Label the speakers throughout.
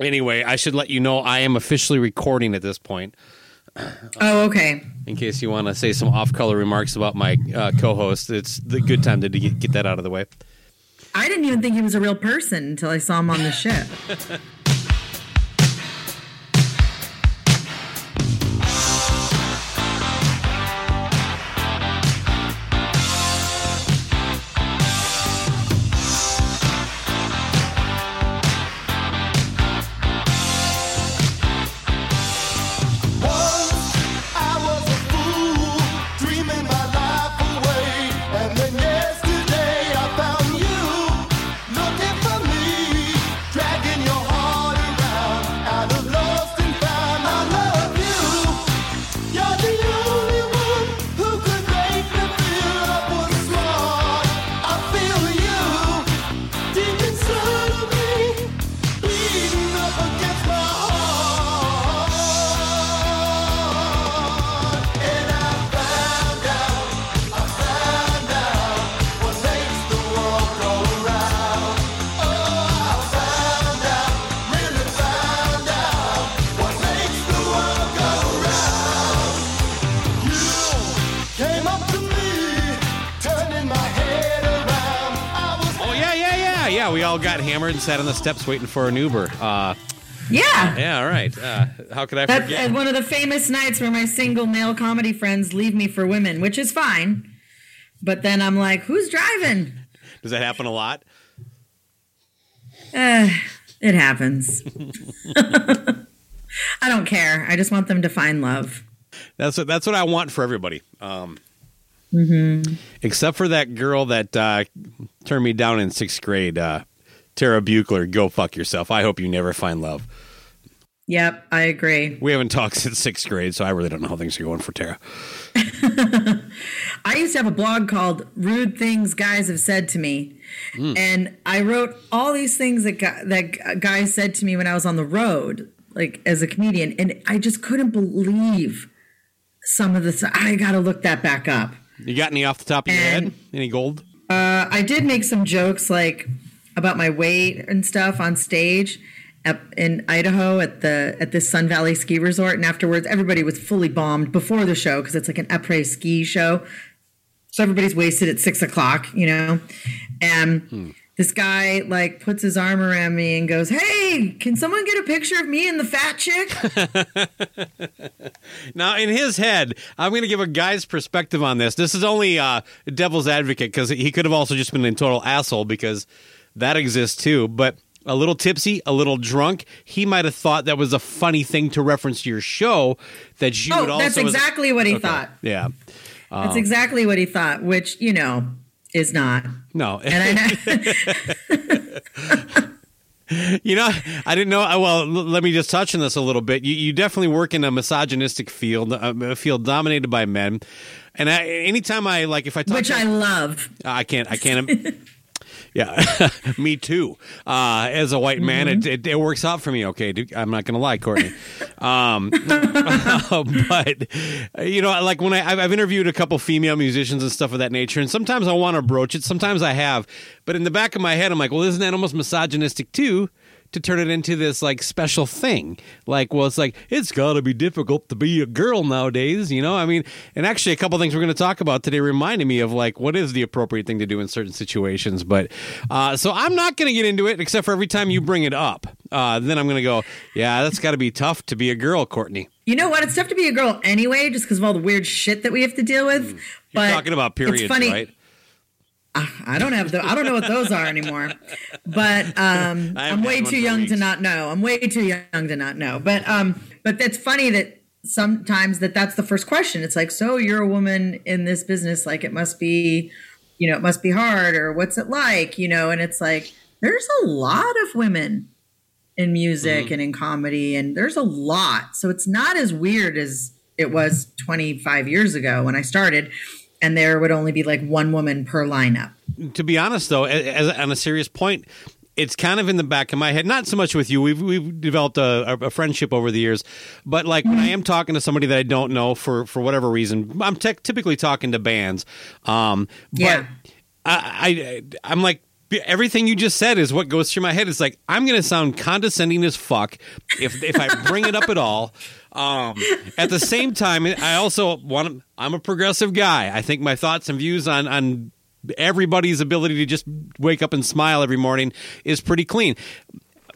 Speaker 1: Anyway, I should let you know I am officially recording at this point.
Speaker 2: Oh, okay.
Speaker 1: In case you want to say some off-color remarks about my uh, co-host, it's the good time to get, get that out of the way.
Speaker 2: I didn't even think he was a real person until I saw him on the ship.
Speaker 1: and sat on the steps waiting for an Uber. Uh,
Speaker 2: Yeah.
Speaker 1: yeah, all right. Uh, how could I
Speaker 2: That's
Speaker 1: forget?
Speaker 2: uh, one of the famous nights where my single male comedy friends leave me for women, which is fine. But then I'm like, who's driving?
Speaker 1: Does that happen a lot?
Speaker 2: Uh, it happens. I don't care. I just want them to find love.
Speaker 1: That's what that's what I want for everybody. Um,
Speaker 2: Mm-hmm.
Speaker 1: Except for that girl that uh, turned me down in sixth grade, uh, Tara Buchler. Go fuck yourself. I hope you never find love.
Speaker 2: Yep, I agree.
Speaker 1: We haven't talked since sixth grade, so I really don't know how things are going for Tara.
Speaker 2: I used to have a blog called "Rude Things Guys Have Said to Me," and I wrote all these things that that guys said to me when I was on the road, like as a comedian, and I just couldn't believe some of this. I got to look that back up.
Speaker 1: You got any off the top of your
Speaker 2: And-
Speaker 1: head? Any gold?
Speaker 2: Uh, I did make some jokes like about my weight and stuff on stage up in Idaho at the at this Sun Valley ski resort, and afterwards everybody was fully bombed before the show because it's like an après ski show. So everybody's wasted at six o'clock, you know. And this guy like puts his arm around me and goes, "Hey, can someone get a picture of me and the fat chick?"
Speaker 1: Now, in his head, I'm going to give a guy's perspective on this. This is only uh, devil's advocate because he could have also just been a total asshole because that exists too. But a little tipsy, a little drunk, he might have thought that was a funny thing to reference to your show. That you would
Speaker 2: oh,
Speaker 1: also
Speaker 2: that's exactly what he thought.
Speaker 1: yeah.
Speaker 2: That's exactly what he thought, which you know is not.
Speaker 1: No,
Speaker 2: And I
Speaker 1: you know, I didn't know. uh, Well, let me just touch on this a little bit. You, you definitely work in a misogynistic field, uh, a field dominated by men. And I, anytime I like, if I talk,
Speaker 2: which I love.
Speaker 1: I can't. I can't. yeah, me too. Uh, as a white man, it, it, it works out for me. Okay, dude, I'm not gonna lie, Courtney. Um, but you know, like when I, I've I've interviewed a couple female musicians and stuff of that nature, and sometimes I want to broach it. Sometimes I have, but in the back of my head, I'm like, well, isn't that almost misogynistic too? To turn it into this like special thing, like, well, it's like it's got to be difficult to be a girl nowadays, you know. I mean, and actually, a couple things we're going to talk about today reminded me of like what is the appropriate thing to do in certain situations. But uh, so I'm not going to get into it, except for every time you bring it up, uh, then I'm going to go, yeah, that's got to be tough to be a girl, Courtney.
Speaker 2: You know what? It's tough to be a girl anyway, just because of all the weird shit that we have to deal with.
Speaker 1: You're
Speaker 2: but
Speaker 1: talking about periods,
Speaker 2: it's funny.
Speaker 1: right?
Speaker 2: I don't have the. I don't know what those are anymore. But um, I'm way too young to not know. I'm way too young to not know. But um, but that's funny that sometimes that that's the first question. It's like, so you're a woman in this business, like it must be, you know, it must be hard, or what's it like, you know? And it's like there's a lot of women in music mm-hmm. and in comedy, and there's a lot. So it's not as weird as it was 25 years ago when I started, and there would only be like one woman per lineup.
Speaker 1: To be honest, though, as, on a serious point, it's kind of in the back of my head. Not so much with you. We've we've developed a, a friendship over the years, but like when I am talking to somebody that I don't know for for whatever reason, I'm te- typically talking to bands. Um, but yeah. I, I I'm like everything you just said is what goes through my head. It's like I'm going to sound condescending as fuck if if I bring it up at all. Um, at the same time, I also want. I'm a progressive guy. I think my thoughts and views on on everybody's ability to just wake up and smile every morning is pretty clean.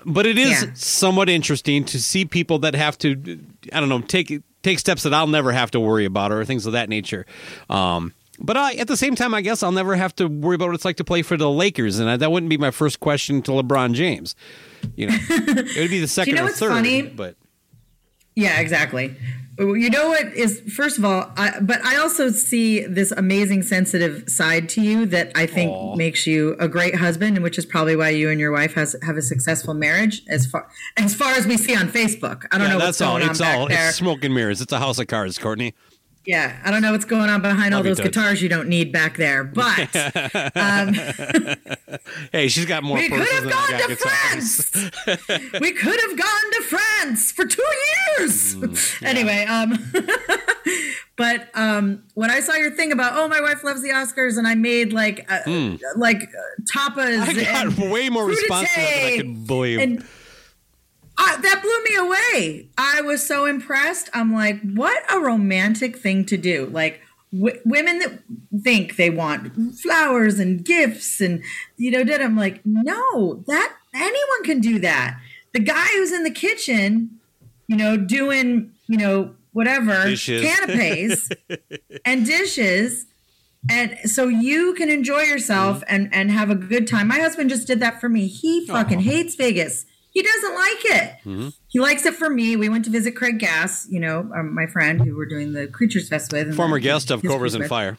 Speaker 1: But it is yeah. somewhat interesting to see people that have to, I don't know, take take steps that I'll never have to worry about or things of that nature. Um, but I, at the same time, I guess I'll never have to worry about what it's like to play for the Lakers, and I, that wouldn't be my first question to LeBron James. You know, it would be the second you know or third. Funny? But
Speaker 2: yeah, exactly. You know what is first of all, I, but I also see this amazing sensitive side to you that I think Aww. makes you a great husband, and which is probably why you and your wife has have a successful marriage. As far as far as we see on Facebook, I don't yeah, know going
Speaker 1: all.
Speaker 2: It's all.
Speaker 1: There. It's smoke and mirrors. It's a house of cards, Courtney.
Speaker 2: Yeah, I don't know what's going on behind Love all those guitars you don't need back there, but um,
Speaker 1: hey, she's got more.
Speaker 2: We could have gone to France. we could have gone to France for two years. Mm, yeah. Anyway, um, but um, when I saw your thing about oh, my wife loves the Oscars, and I made like uh, mm. like uh, tapas.
Speaker 1: I got way more response than I could believe. And,
Speaker 2: I, that blew me away. I was so impressed. I'm like, what a romantic thing to do. Like, w- women that think they want flowers and gifts and, you know, did I'm like, no, that anyone can do that. The guy who's in the kitchen, you know, doing, you know, whatever, dishes. canapes and dishes and so you can enjoy yourself mm-hmm. and and have a good time. My husband just did that for me. He fucking hates Vegas. He doesn't like it. Mm-hmm. He likes it for me. We went to visit Craig Gass, you know, um, my friend who we're doing the Creatures Fest with.
Speaker 1: Former guest of Cobras and Fire.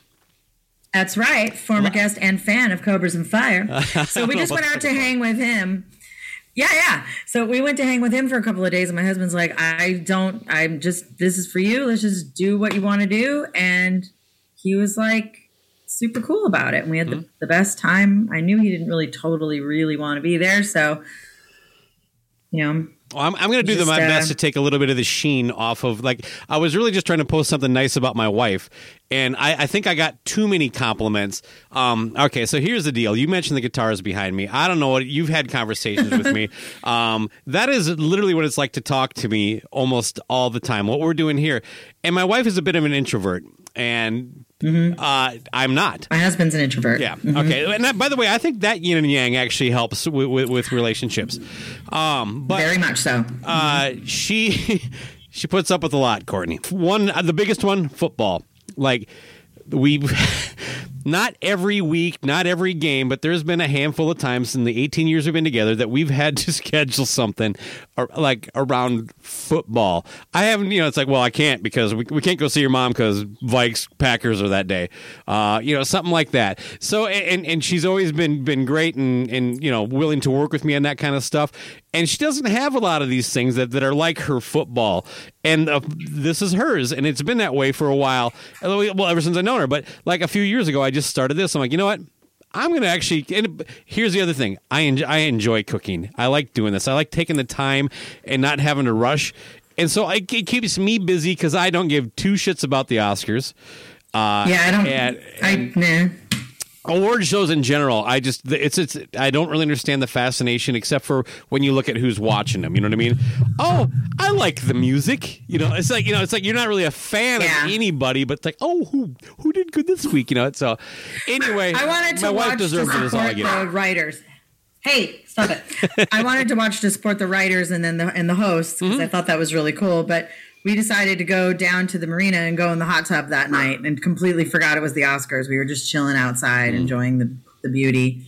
Speaker 2: That's right. Former guest and fan of Cobras and Fire. So we just went out to hang with him. Yeah, yeah. So we went to hang with him for a couple of days, and my husband's like, I don't, I'm just, this is for you. Let's just do what you want to do. And he was like, super cool about it. And we had mm-hmm. the, the best time. I knew he didn't really totally, really want to be there. So you know
Speaker 1: well, I'm, I'm going to do just, my uh, best to take a little bit of the sheen off of like I was really just trying to post something nice about my wife, and I, I think I got too many compliments. Um, okay, so here's the deal. You mentioned the guitars behind me. I don't know what you've had conversations with me. Um, that is literally what it's like to talk to me almost all the time. What we're doing here, and my wife is a bit of an introvert, and Mm-hmm. Uh, I'm not.
Speaker 2: My husband's an introvert.
Speaker 1: Yeah. Mm-hmm. Okay. And that, by the way, I think that yin and yang actually helps with, with, with relationships. Um, but
Speaker 2: very much so.
Speaker 1: Uh, she she puts up with a lot, Courtney. One, uh, the biggest one, football. Like we not every week, not every game, but there's been a handful of times in the 18 years we've been together that we've had to schedule something or, like around football. I haven't, you know, it's like, well, I can't because we, we can't go see your mom because Vikes Packers are that day, uh, you know, something like that. So, and and she's always been been great and and you know willing to work with me on that kind of stuff. And she doesn't have a lot of these things that, that are like her football. And uh, this is hers. And it's been that way for a while. Well, ever since I've known her. But like a few years ago, I just started this. I'm like, you know what? I'm going to actually. And here's the other thing. I enjoy, I enjoy cooking. I like doing this. I like taking the time and not having to rush. And so I, it keeps me busy because I don't give two shits about the Oscars.
Speaker 2: Uh, yeah, I don't. And, and, I, nah
Speaker 1: award shows in general i just it's it's i don't really understand the fascination except for when you look at who's watching them you know what i mean? Oh i like the music you know? It's like you know it's like you're not really a fan yeah. of anybody but it's like oh who who did good this week you know? So anyway
Speaker 2: i wanted to my watch wife deserves to support the writers. Hey stop it. I wanted to watch to support the writers and then the and the hosts because mm-hmm. i thought that was really cool but we decided to go down to the marina and go in the hot tub that night and completely forgot it was the Oscars. We were just chilling outside, mm. enjoying the, the beauty.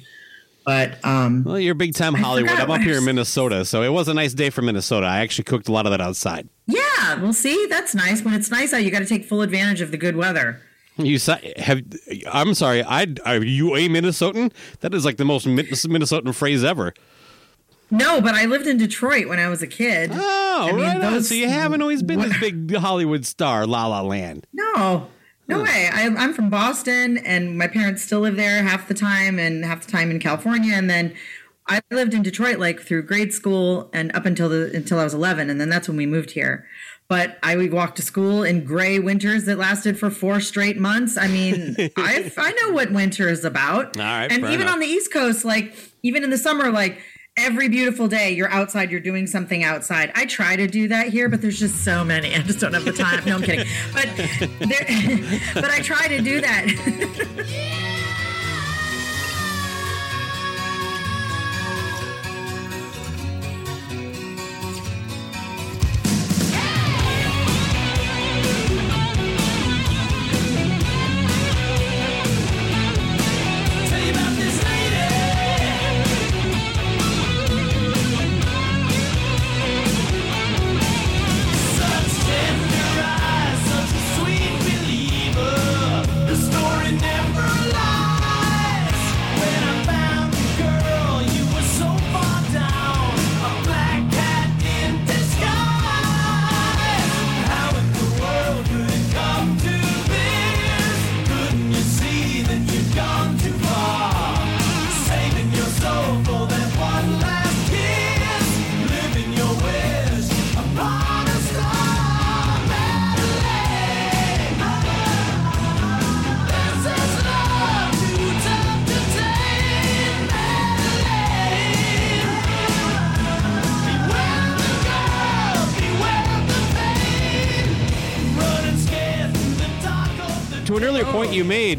Speaker 2: But um,
Speaker 1: well, you're big time Hollywood. I'm up here in Minnesota, so it was a nice day for Minnesota. I actually cooked a lot of that outside.
Speaker 2: Yeah, well, see, that's nice. When it's nice out, you got to take full advantage of the good weather.
Speaker 1: You say, have I'm sorry. I are you a Minnesotan? That is like the most Minnesotan phrase ever.
Speaker 2: No, but I lived in Detroit when I was a kid.
Speaker 1: Oh, I mean, right those. So you haven't always been what, this big Hollywood star, La La Land.
Speaker 2: No, no huh. way. I, am from Boston, and my parents still live there half the time, and half the time in California. And then I lived in Detroit like through grade school and up until the until I was 11, and then that's when we moved here but I would walk to school in gray winters that lasted for four straight months. I mean, I I know what winter is about.
Speaker 1: Right,
Speaker 2: and even
Speaker 1: enough.
Speaker 2: on the East Coast, like even in the summer, like every beautiful day you're outside, you're doing something outside. I try to do that here, but there's just so many. I just don't have the time. No, I'm kidding. But there, but I try to do that.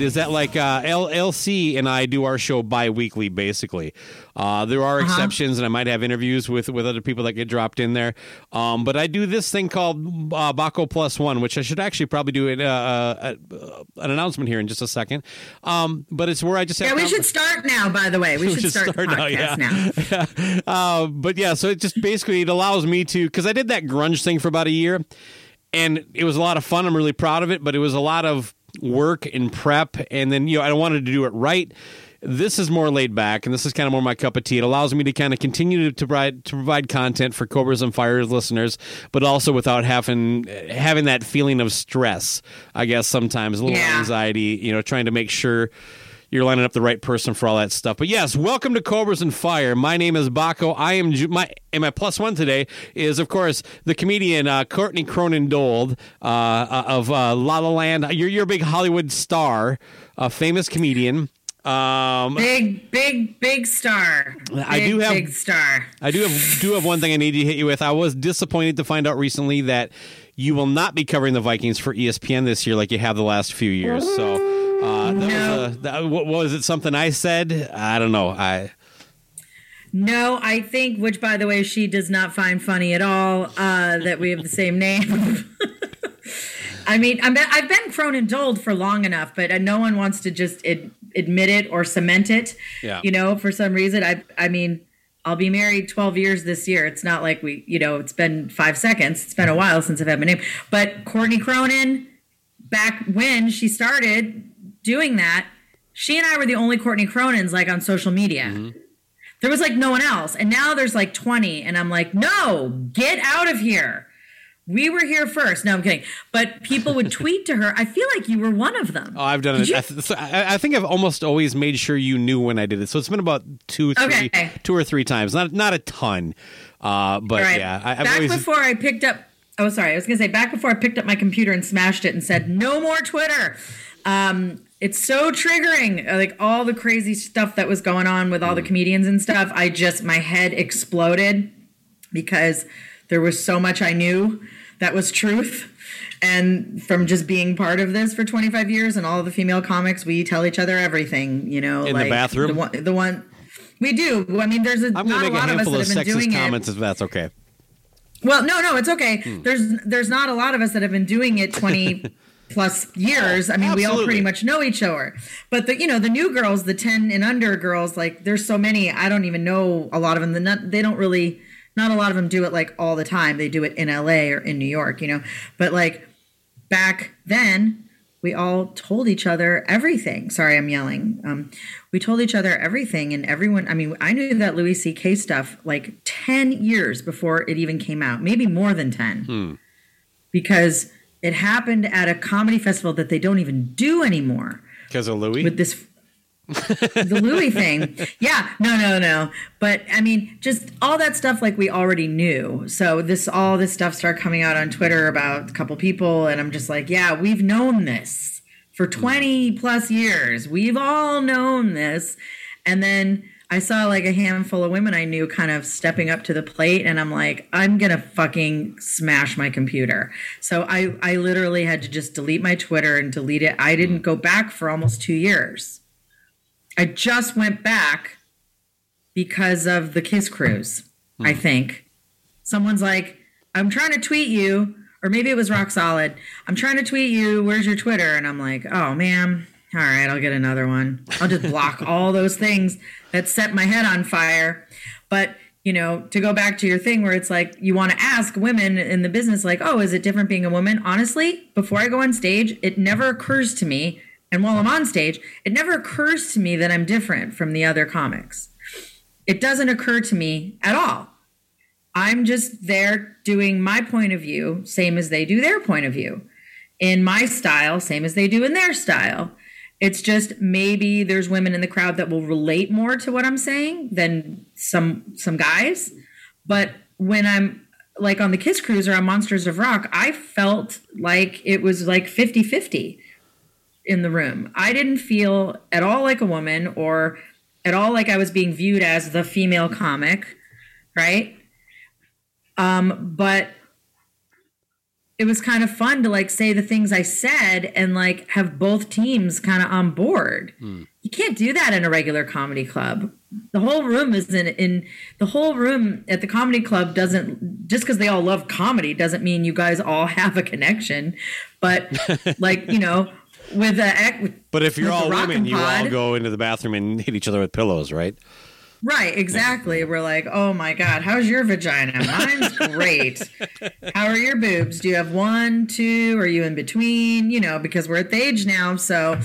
Speaker 1: is that like uh, LLC and I do our show bi-weekly basically. Uh, there are uh-huh. exceptions, and I might have interviews with with other people that get dropped in there. Um, but I do this thing called uh, Baco Plus One, which I should actually probably do it, uh, uh, uh, an announcement here in just a second. Um, but it's where I just
Speaker 2: yeah, we should start now. By the way, we, we should, start, start now. Yeah. now.
Speaker 1: Uh, but yeah, so it just basically it allows me to because I did that grunge thing for about a year and it was a lot of fun. I'm really proud of it, but it was a lot of work and prep, and then you know I wanted to do it right. This is more laid back, and this is kind of more my cup of tea. It allows me to kind of continue to, to provide to provide content for Cobras and Fires listeners, but also without having having that feeling of stress. I guess sometimes a little yeah. anxiety. You know, trying to make sure you're lining up the right person for all that stuff. But yes, welcome to Cobras and Fire. My name is Baco. I am my and my plus one today is of course the comedian uh, Courtney Cronin Dold uh, uh, of uh, La La Land. You're you're a big Hollywood star, a famous comedian.
Speaker 2: Um, big, big, big star. Big, I do have big star.
Speaker 1: I do have do have one thing I need to hit you with. I was disappointed to find out recently that you will not be covering the Vikings for ESPN this year like you have the last few years. So uh, that no. was, a, that, what, was it? Something I said? I don't know. I.
Speaker 2: No, I think, which by the way, she does not find funny at all uh, that we have the same name. I mean, i have been Cronin Dold for long enough, but uh, no one wants to just ad, admit it or cement it.
Speaker 1: Yeah.
Speaker 2: You know, for some reason, I, I mean, I'll be married 12 years this year. It's not like we, you know, it's been five seconds. It's been a while since I've had my name. But Courtney Cronin, back when she started, doing that, she and I were the only Courtney Cronins like on social media. Mm-hmm. There was like no one else. And now there's like 20. And I'm like, no, get out of here. We were here first. No, I'm kidding. But people would tweet to her. I feel like you were one of them.
Speaker 1: Oh, I've done Did it. I, th- I, think I've almost always made sure you knew when I did it. So it's been about two, three, okay. two or three times. Not not a ton, uh, but right. yeah. I,
Speaker 2: Back always... before I picked up. Oh, sorry. I was going to say back before I picked up my computer and smashed it and said no more Twitter. Um, it's so triggering like all the crazy stuff that was going on with all the comedians and stuff. I just my head exploded because there was so much i knew that was truth. And from just being part of this for 25 years and all the female comics we tell each other everything you know
Speaker 1: in like the bathroom?
Speaker 2: the one, the one we do. I mean there's a,
Speaker 1: I'm not
Speaker 2: a lot
Speaker 1: a
Speaker 2: of us that
Speaker 1: have
Speaker 2: been doing
Speaker 1: comments
Speaker 2: it
Speaker 1: if that's okay.
Speaker 2: Well no no it's okay. Hmm. there's there's not a lot of us that have been doing it 20 plus years. I mean, Absolutely. we all pretty much know each other. But the you know the new girls, the ten and under girls, like there's so many. I don't even know a lot of them. Not, they don't really. Not a lot of them do it like all the time. They do it in LA or in New York, you know. But like back then, we all told each other everything. Sorry, I'm yelling. Um, we told each other everything, and everyone. I mean, I knew that Louis C.K. stuff like ten years before it even came out, maybe more than ten,
Speaker 1: Hmm.
Speaker 2: because it happened at a comedy festival that they don't even do anymore
Speaker 1: Because of Louis?
Speaker 2: with this the Louis thing. Yeah, no, no, no. But I mean, just all that stuff like we already knew. So this all this stuff started coming out on Twitter about a couple people, and I'm just like, yeah, we've known this for 20 plus years. We've all known this. And then I saw like a handful of women I knew kind of stepping up to the plate, and I'm like, I'm gonna fucking smash my computer. So I I literally had to just delete my Twitter and delete it. I didn't mm. go back for almost two years. I just went back because of the Kiss Cruise, I hmm. think. Someone's like, I'm trying to tweet you, or maybe it was Rock Solid. I'm trying to tweet you. Where's your Twitter? And I'm like, oh, man. All right, I'll get another one. I'll just block all those things that set my head on fire. But, you know, to go back to your thing where it's like you want to ask women in the business, like, oh, is it different being a woman? Honestly, before I go on stage, it never occurs to me. And while I'm on stage, it never occurs to me that I'm different from the other comics. It doesn't occur to me at all. I'm just there doing my point of view, same as they do their point of view, in my style, same as they do in their style. It's just maybe there's women in the crowd that will relate more to what I'm saying than some some guys. But when I'm like on the Kiss Cruise or on Monsters of Rock, I felt like it was like 50 50 in the room. I didn't feel at all like a woman or at all like I was being viewed as the female comic, right? Um, but it was kind of fun to like say the things I said and like have both teams kind of on board. Hmm. You can't do that in a regular comedy club. The whole room is in, in the whole room at the comedy club doesn't just because they all love comedy doesn't mean you guys all have a connection. But like you know, with the
Speaker 1: but if you're all women, you all go into the bathroom and hit each other with pillows, right?
Speaker 2: Right, exactly. We're like, oh my God, how's your vagina? Mine's great. How are your boobs? Do you have one, two? Are you in between? You know, because we're at the age now. So,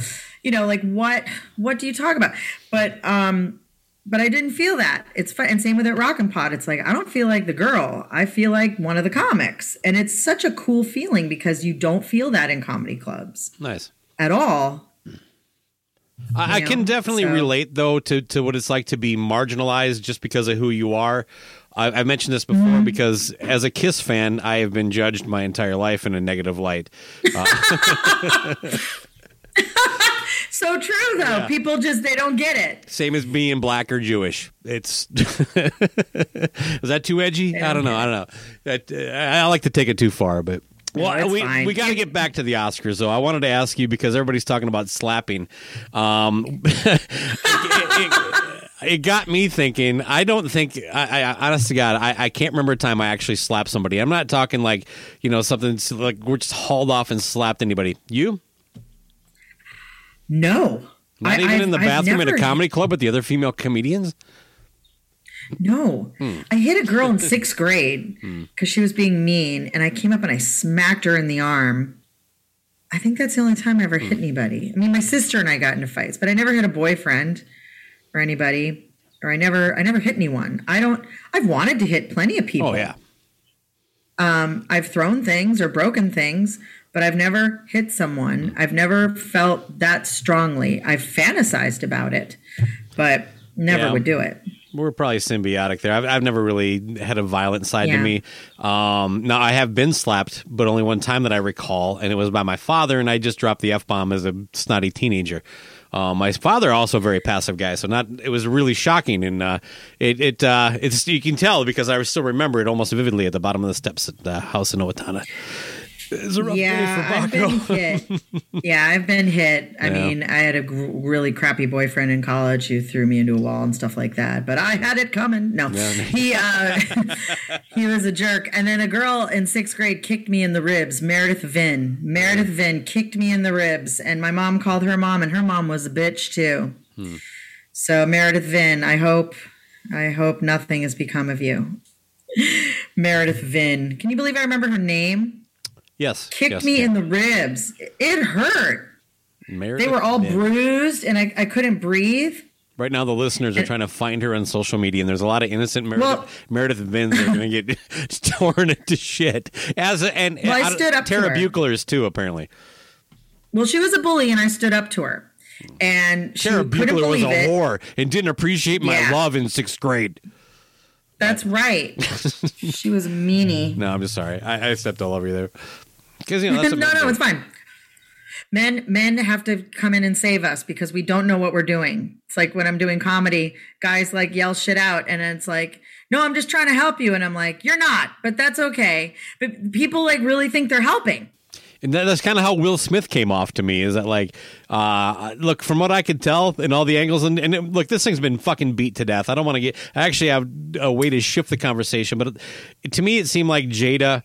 Speaker 2: you know, like what what do you talk about? But um but I didn't feel that. It's fun. And same with at Rockin' Pod. It's like I don't feel like the girl. I feel like one of the comics. And it's such a cool feeling because you don't feel that in comedy clubs
Speaker 1: Nice.
Speaker 2: at all.
Speaker 1: I, I can definitely
Speaker 2: so-
Speaker 1: relate though to, to what it's like to be marginalized just because of who you are. I, I've mentioned this before
Speaker 2: Mm-hmm.
Speaker 1: because as a Kiss fan, I have been judged my entire life in a negative light.
Speaker 2: So true though. People just they don't get it.
Speaker 1: Same as being black or Jewish. It's is that too edgy? I don't know. I don't know. That, uh, I like to take it too far, but. Well,
Speaker 2: it's
Speaker 1: we,
Speaker 2: fine.
Speaker 1: we got to get back to the Oscars, though. I wanted to ask you because everybody's talking about slapping. Um, it, it- it got me thinking. I don't think, I, I honest to God, I, I can't remember a time I actually slapped somebody. I'm not talking like, you know, something like we're just hauled off and slapped anybody. You?
Speaker 2: No.
Speaker 1: Not
Speaker 2: I-
Speaker 1: even
Speaker 2: I've-
Speaker 1: in the
Speaker 2: I've
Speaker 1: bathroom at a comedy club with the other female comedians?
Speaker 2: No.
Speaker 1: Hmm.
Speaker 2: I hit a girl in sixth grade because she was being mean, and I came up and I smacked her in the arm. I think that's the only time I ever
Speaker 1: Hmm.
Speaker 2: hit anybody. I mean, my sister and I got into fights, but I never had a boyfriend or anybody, or I never, I never hit anyone. I don't. I've wanted to hit plenty of people.
Speaker 1: Oh, yeah.
Speaker 2: Um, I've thrown things or broken things, but I've never hit someone. I've never felt that strongly. I've fantasized about it, but never
Speaker 1: Yeah.
Speaker 2: would do it.
Speaker 1: We're probably symbiotic there. I've, I've never really had a violent side to me. Um, now, I have been slapped, but only one time that I recall, and it was by my father, and I just dropped the F bomb as a snotty teenager. Um, my father also a very passive guy, so not it was really shocking, and uh, it it uh, it's you can tell because I still remember it almost vividly at the bottom of the steps at the house in Owatonna. It's a rough
Speaker 2: Yeah,
Speaker 1: day for
Speaker 2: I've been hit. yeah, I've been hit. I
Speaker 1: Yeah.
Speaker 2: mean, I had a gr- really crappy boyfriend in college who threw me into a wall and stuff like that. But I had it coming. No, he uh, he was a jerk. And then a girl in sixth grade kicked me in the ribs. Meredith Vinn. Meredith Vinn kicked me in the ribs, and my mom called her mom, and her mom was a bitch too. So Meredith Vinn, I hope, I hope nothing has become of you. Meredith Vinn. Can you believe I remember her name?
Speaker 1: Yes,
Speaker 2: kicked
Speaker 1: yes,
Speaker 2: me
Speaker 1: yeah.
Speaker 2: in the ribs. It hurt.
Speaker 1: Meredith
Speaker 2: they were all bruised, and I, I couldn't breathe.
Speaker 1: Right now, the listeners are trying to find her on social media, and there's a lot of innocent Meredith,
Speaker 2: Well-
Speaker 1: Meredith Vins that are going to get torn into shit. As a, and
Speaker 2: Well, I stood up to
Speaker 1: Tara
Speaker 2: her.
Speaker 1: Buchler's too, apparently.
Speaker 2: Well, she was a bully, and I stood up to her, and she
Speaker 1: Tara Buchler was a
Speaker 2: it.
Speaker 1: whore and didn't appreciate my
Speaker 2: Yeah.
Speaker 1: love in sixth grade.
Speaker 2: That's right. she was a meanie.
Speaker 1: No, I'm just sorry. I, I stepped all over you there. Because you know that's
Speaker 2: no, no, it's fine. Men men have to come in and save us because we don't know what we're doing. It's like when I'm doing comedy, guys like yell shit out and it's like, "No, I'm just trying to help you." And I'm like, "You're not." But that's okay. But people like really think they're helping.
Speaker 1: And that's kind of how Will Smith came off to me. Is that like, uh, look, from what I could tell in all the angles, and, and it- look, this thing's been fucking beat to death. I don't want to get. I actually have a way to shift the conversation, but it, to me, it seemed like Jada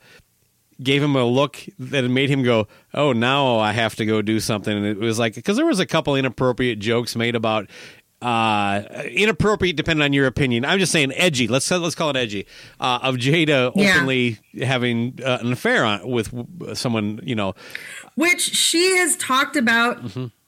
Speaker 1: gave him a look that made him go, "Oh, now I have to go do something." And it was like because there was a couple inappropriate jokes made about. Uh, inappropriate, depending on your opinion. I'm just saying edgy. Let's let's call it edgy. Uh, of Jada
Speaker 2: Yeah.
Speaker 1: openly having uh, an affair on with someone, you know,
Speaker 2: Which she has talked about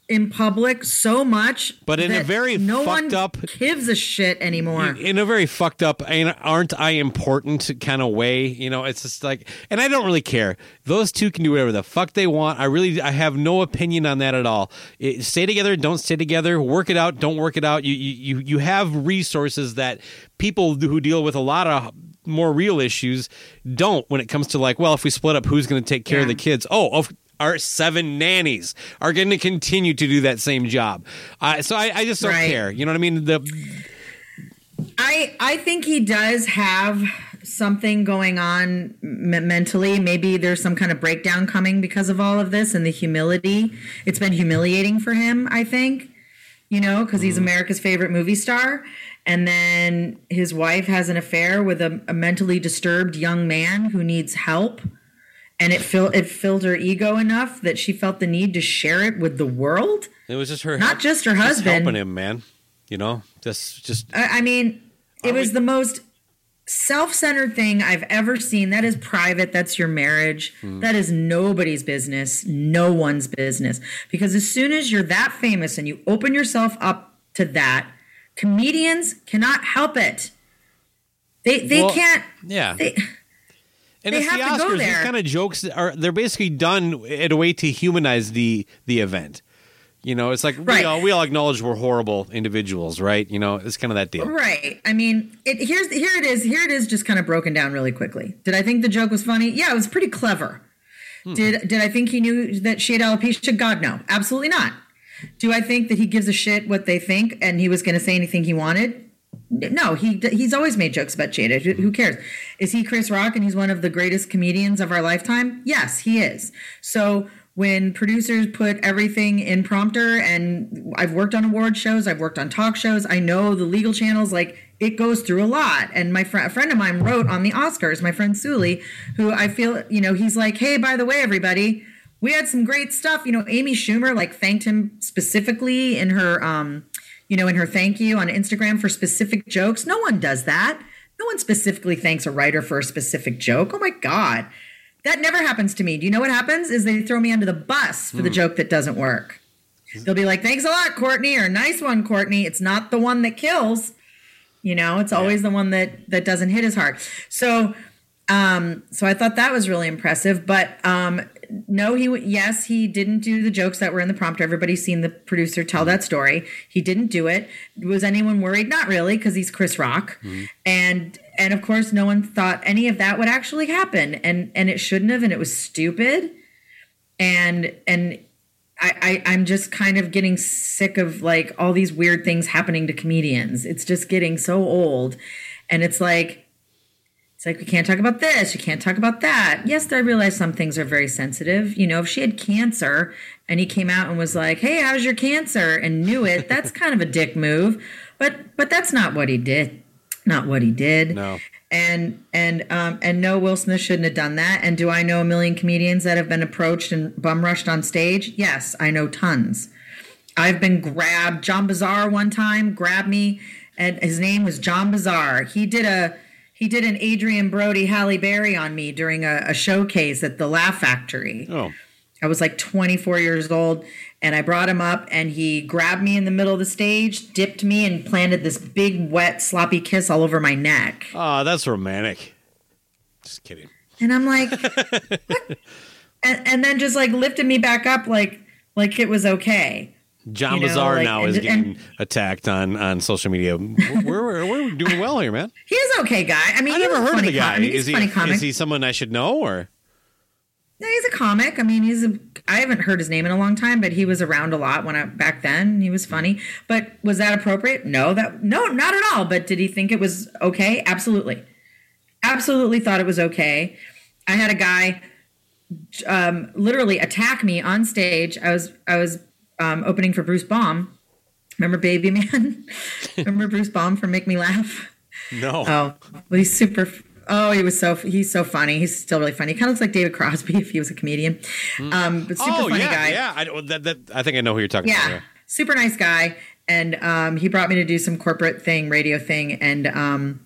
Speaker 2: in public so much.
Speaker 1: But in a very
Speaker 2: no
Speaker 1: fucked
Speaker 2: one
Speaker 1: up-
Speaker 2: gives a shit anymore.
Speaker 1: in a very fucked up aren't i important kind of way you know? It's just like and i don't really care. Those two can do whatever the fuck they want. I really i have no opinion on that at all. It, stay together don't stay together. Work it out don't work it out. You you you- have resources that people who deal with a lot of more real issues don't when it comes to like well if we split up who's going to take care of the kids? Oh of our seven nannies are going to continue to do that same job uh, so I, I just don't
Speaker 2: Right.
Speaker 1: care you know what i mean the
Speaker 2: I I think he does have something going on m- mentally. Maybe there's some kind of breakdown coming because of all of this and the humility. It's been humiliating for him, I think. You know, because he's America's favorite movie star, and then his wife has an affair with a, a mentally disturbed young man who needs help, and it fill it filled her ego enough that she felt the need to share it with the world.
Speaker 1: It was just her,
Speaker 2: Not just her husband.
Speaker 1: helping him, man. You know, just just
Speaker 2: I, I mean, it was
Speaker 1: we-
Speaker 2: the most self-centered thing I've ever seen. That is private. That's your marriage.
Speaker 1: Hmm.
Speaker 2: That is nobody's business. No one's business. Because as soon as you're that famous and you open yourself up to that, comedians cannot help it. They they
Speaker 1: Well,
Speaker 2: can't.
Speaker 1: yeah.
Speaker 2: They,
Speaker 1: and
Speaker 2: they
Speaker 1: it's the
Speaker 2: have to go
Speaker 1: Oscars. These kind of jokes are they're basically done in a way to humanize the the event. You know, it's like we all we all acknowledge we're horrible individuals, right? You know, it's kind of that deal.
Speaker 2: Right. I mean, it here's here it is. Here it is just kind of broken down really quickly. Did I think the joke was funny? Yeah, it was pretty clever. Hmm. Did did I think he knew that she had alopecia? God no. Absolutely not. Do I think that he gives a shit what they think and he was going to say anything he wanted? No, he he's always made jokes about Jada. Who- cares? Is he Chris Rock and he's one of the greatest comedians of our lifetime? Yes, he is. So when producers put everything in prompter and I've worked on award shows, I've worked on talk shows, I know the legal channels like it goes through a lot. And my friend, a friend of mine wrote on the Oscars, my friend Sully, who I feel, you know, he's like, "Hey, by the way, everybody, we had some great stuff. You know, Amy Schumer like thanked him specifically in her, um, you know, in her thank you on Instagram for specific jokes. No one does that. No one specifically thanks a writer for a specific joke. Oh my god, that never happens to me. Do you know what happens? Is they throw me under the bus for the joke that doesn't work. They'll be like, "Thanks a lot, Courtney," or "Nice one, Courtney." It's not the one that kills. You know, it's always the one that that doesn't hit as hard. So, um, so I thought that was really impressive. But um, no, he yes, he didn't do the jokes that were in the prompter. Everybody's seen the producer tell that story. He didn't do it. Was anyone worried? Not really, because he's Chris Rock, mm-hmm. and and of course, no one thought any of that would actually happen, and and it shouldn't have, and it was stupid, and and. I, I, I'm just kind of getting sick of like all these weird things happening to comedians. It's just getting so old. And it's like, it's like we can't talk about this, you can't talk about that. Yes, I realize some things are very sensitive. You know, if she had cancer and he came out and was like, "Hey, how's your cancer?" and knew it, that's kind of a dick move. But but that's not what he did. Not what he did.
Speaker 1: No.
Speaker 2: And and um and no, Will Smith shouldn't have done that. And do I know a million comedians that have been approached and bum rushed on stage? Yes, I know tons. I've been grabbed. John Bazar one time grabbed me, and his name was John Bazar. He did a he did an Adrien Brody Halle Berry on me during a, a showcase at the Laugh Factory.
Speaker 1: Oh,
Speaker 2: I was like 24 years old and I brought him up and he grabbed me in the middle of the stage, dipped me and planted this big wet sloppy kiss all over my neck.
Speaker 1: Oh, that's romantic. Just kidding.
Speaker 2: And I'm like? And, and then just like lifted me back up like like it was okay.
Speaker 1: John
Speaker 2: You know,
Speaker 1: Lazar
Speaker 2: like,
Speaker 1: now
Speaker 2: and-
Speaker 1: is getting
Speaker 2: and-
Speaker 1: attacked on on social media. We're, we're, we're doing well here, man.
Speaker 2: He's okay guy. I mean,
Speaker 1: I never heard of the guy.
Speaker 2: com- I mean, he's
Speaker 1: is he is he someone I should know or?
Speaker 2: No, he's a comic. I mean, he's a. I haven't heard his name in a long time, but he was around a lot when I back then. He was funny. But was that appropriate? No, that no, not at all. But did he think it was okay? Absolutely, absolutely thought it was okay. I had a guy um, literally attack me on stage. I was I was um, opening for Bruce Baum. Remember Baby Man? Remember Bruce Baum from Make Me Laugh?
Speaker 1: No.
Speaker 2: Oh, well, he's super. Oh, he was so he's so funny. He's still really funny. He kind of looks like David Crosby if he was a comedian. Um, but super
Speaker 1: oh
Speaker 2: funny
Speaker 1: yeah,
Speaker 2: guy.
Speaker 1: yeah. I, that, that, I think I know who you're talking about.
Speaker 2: Yeah, super nice guy. And um, he brought me to do some corporate thing, radio thing, and um,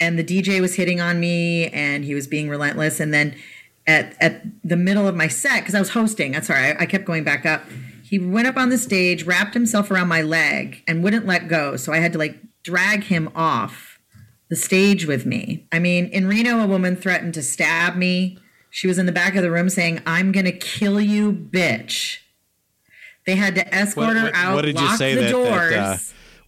Speaker 2: and the DJ was hitting on me, and he was being relentless. And then at at the middle of my set, because I was hosting, that's sorry, I, I kept going back up. He went up on the stage, wrapped himself around my leg, and wouldn't let go. So I had to like drag him off the stage with me. I mean, in Reno, a woman threatened to stab me. She was in the back of the room saying, "I'm gonna kill you, bitch." They had to escort
Speaker 1: What,
Speaker 2: her
Speaker 1: what-
Speaker 2: out,
Speaker 1: what did you say
Speaker 2: the
Speaker 1: that,
Speaker 2: doors.
Speaker 1: that, uh,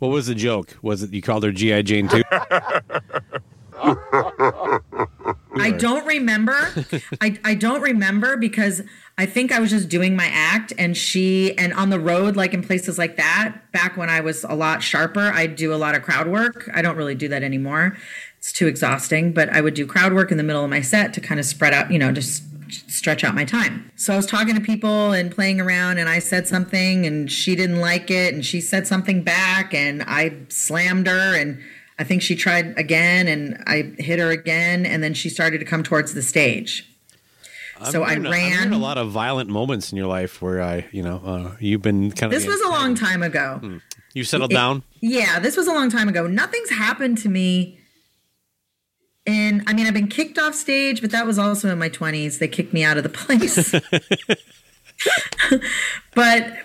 Speaker 1: what was the joke? Was it you called her GI Jane too?
Speaker 2: I don't remember. I, I don't remember because I think I was just doing my act and she and on the road, like in places like that, back when I was a lot sharper, I'd do a lot of crowd work. I don't really do that anymore. It's too exhausting, but I would do crowd work in the middle of my set to kind of spread out, you know, just stretch out my time. So I was talking to people and playing around and I said something and she didn't like it and she said something back and I slammed her and I think she tried again and I hit her again and then she started to come towards the stage. so I
Speaker 1: I'm hearing- I'm
Speaker 2: ran.
Speaker 1: hearing a lot of violent moments in your life where I, you know, uh, you've been kind of.
Speaker 2: this was a long time ago.
Speaker 1: Hmm. You settled
Speaker 2: It-
Speaker 1: down.
Speaker 2: Yeah, this was a long time ago. Nothing's happened to me. And I mean, I've been kicked off stage, but that was also in my 20s. They kicked me out of the place. but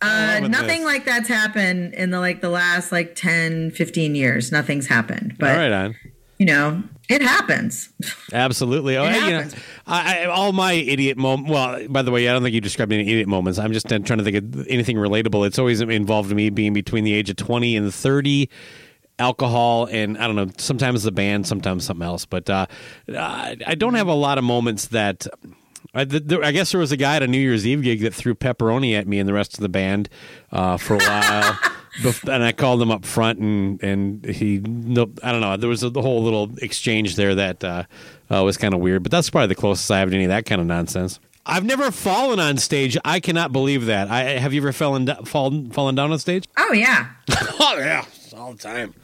Speaker 2: uh, nothing
Speaker 1: this.
Speaker 2: like that's happened in the like the last like 10, 15 years. Nothing's happened. But
Speaker 1: All right, on.
Speaker 2: you know, it happens.
Speaker 1: Absolutely. Oh,
Speaker 2: It
Speaker 1: you know. I, I, all my idiot moments. Well, by the way, I don't think you described any idiot moments. I'm just trying to think of anything relatable. It's always involved me being between the age of 20 and 30. Alcohol and I don't know. Sometimes the band, sometimes something else. But uh, I don't have a lot of moments that. I, th- there, I guess there was a guy at a New Year's Eve gig that threw pepperoni at me and the rest of the band uh, for a while, and I called him up front, and and he, no, I don't know, there was a the whole little exchange there that uh, uh, was kind of weird, but that's probably the closest I have to any of that kind of nonsense. I've never fallen on stage. I cannot believe that. I have you ever fallen do- fallen fallen down on stage?
Speaker 2: Oh, yeah.
Speaker 1: oh yeah, all the time.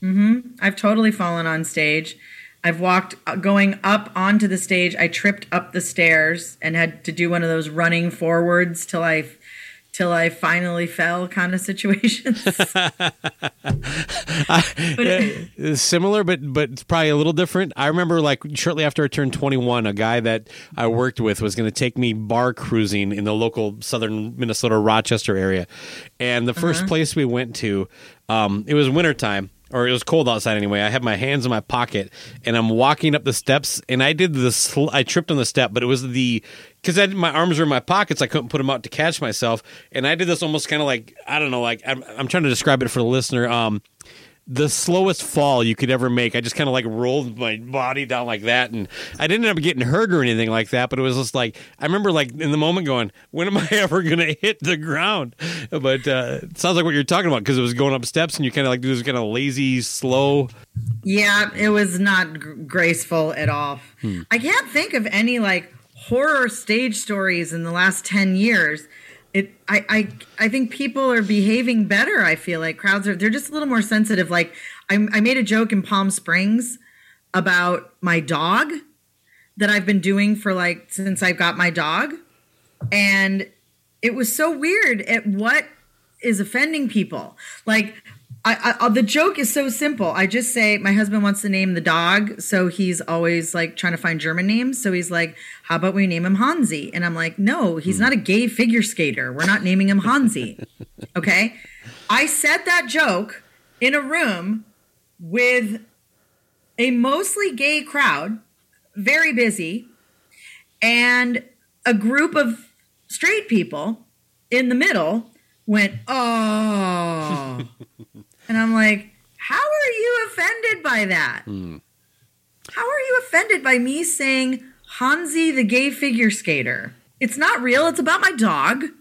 Speaker 1: Hmm.
Speaker 2: I've totally fallen on stage. I've walked uh, going up onto the stage. I tripped up the stairs and had to do one of those running forwards till I till I finally fell kind of situations. but it,
Speaker 1: similar, but but it's probably a little different. I remember like shortly after I turned 21, a guy that I worked with was going to take me bar cruising in the local southern Minnesota Rochester area, and the 1st place we went to, um, it was wintertime. Or it was cold outside anyway. I had my hands in my pocket, and I'm walking up the steps, and I did the sl- I tripped on the step, but it was the because my arms were in my pockets, I couldn't put them out to catch myself, and I did this almost kind of like I don't know, like I'm, I'm trying to describe it for the listener. Um, the slowest fall you could ever make. I just kind of like rolled my body down like that, and I didn't end up getting hurt or anything like that. But it was just like I remember, like in the moment, going, "When am I ever going to hit the ground?" But uh, it sounds like what you're talking about because it was going up steps, and you kind of like do this kind of lazy, slow.
Speaker 2: yeah, it was not gr- graceful at all. I can't think of any like horror stage stories in the last 10 years. It I I I think people are behaving better, I feel like crowds are they're just a little more sensitive like I I made a joke in Palm Springs about my dog that I've been doing for like since I've got my dog. And it was so weird at what is offending people. Like I, I, uh, the joke is so simple. I just say my husband wants to name the dog, so he's always like trying to find German names. So he's like, "How about we name him Hansi?" And I'm like, "No, he's hmm. not a gay figure skater. We're not naming him Hansi." okay, I said that joke in a room with a mostly gay crowd, very busy, and a group of straight people in the middle went, "Oh." And I'm like, how are you offended by that?
Speaker 1: Hmm.
Speaker 2: How are you offended by me saying Hansi the gay figure skater? It's not real. It's about my dog.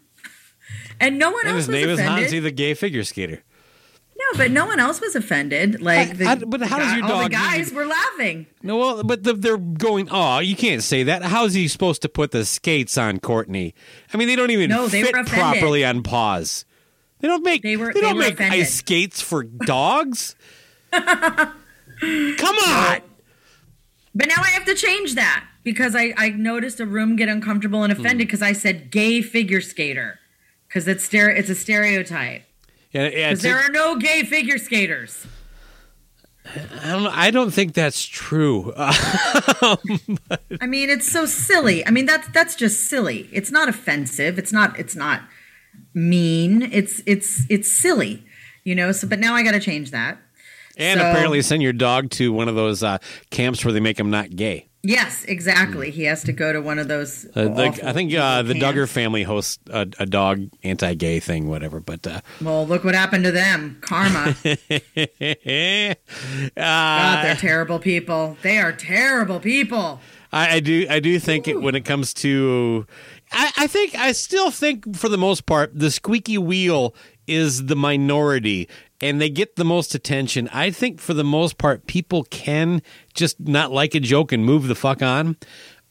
Speaker 2: And no one
Speaker 1: And
Speaker 2: else
Speaker 1: his
Speaker 2: was
Speaker 1: name is
Speaker 2: offended.
Speaker 1: Hansi the gay figure skater.
Speaker 2: no, but no one else was offended. Like, the,
Speaker 1: I- but how does your
Speaker 2: guy- all the guys
Speaker 1: even-
Speaker 2: were laughing.
Speaker 1: No, well, but the, they're going. Oh, you can't say that. How's he supposed to put the skates on Courtney? I mean, they don't even
Speaker 2: No, they
Speaker 1: fit properly on paws. They don't make.
Speaker 2: They were-
Speaker 1: they don't make
Speaker 2: offended.
Speaker 1: ice skates for dogs. Come on.
Speaker 2: But now I have to change that because I, I noticed a room get uncomfortable and
Speaker 1: Hmm.
Speaker 2: offended because I said gay figure skater because it's stere- it's a stereotype.
Speaker 1: Yeah, yeah,
Speaker 2: there are no gay figure skaters.
Speaker 1: I don't. I don't think that's true.
Speaker 2: I mean, it's so silly. I mean, that's that's just silly. It's not offensive. It's not. It's not mean. It's it's it's silly. You know. So, but now I got to change that.
Speaker 1: and
Speaker 2: So-
Speaker 1: apparently, send your dog to one of those uh, camps where they make him not gay.
Speaker 2: Yes, exactly. He has to go to one of those.
Speaker 1: Uh, the, I think uh, the. Duggar family hosts a, a dog anti-gay thing, whatever. But uh,
Speaker 2: Well, look what happened to them. Karma.
Speaker 1: uh,
Speaker 2: God, they're terrible people. They are terrible people.
Speaker 1: I, I do I do think it, when it comes to I, I think I still think for the most part the squeaky wheel is the minority and they get the most attention. I think for the most part people can just not like a joke and move the fuck on.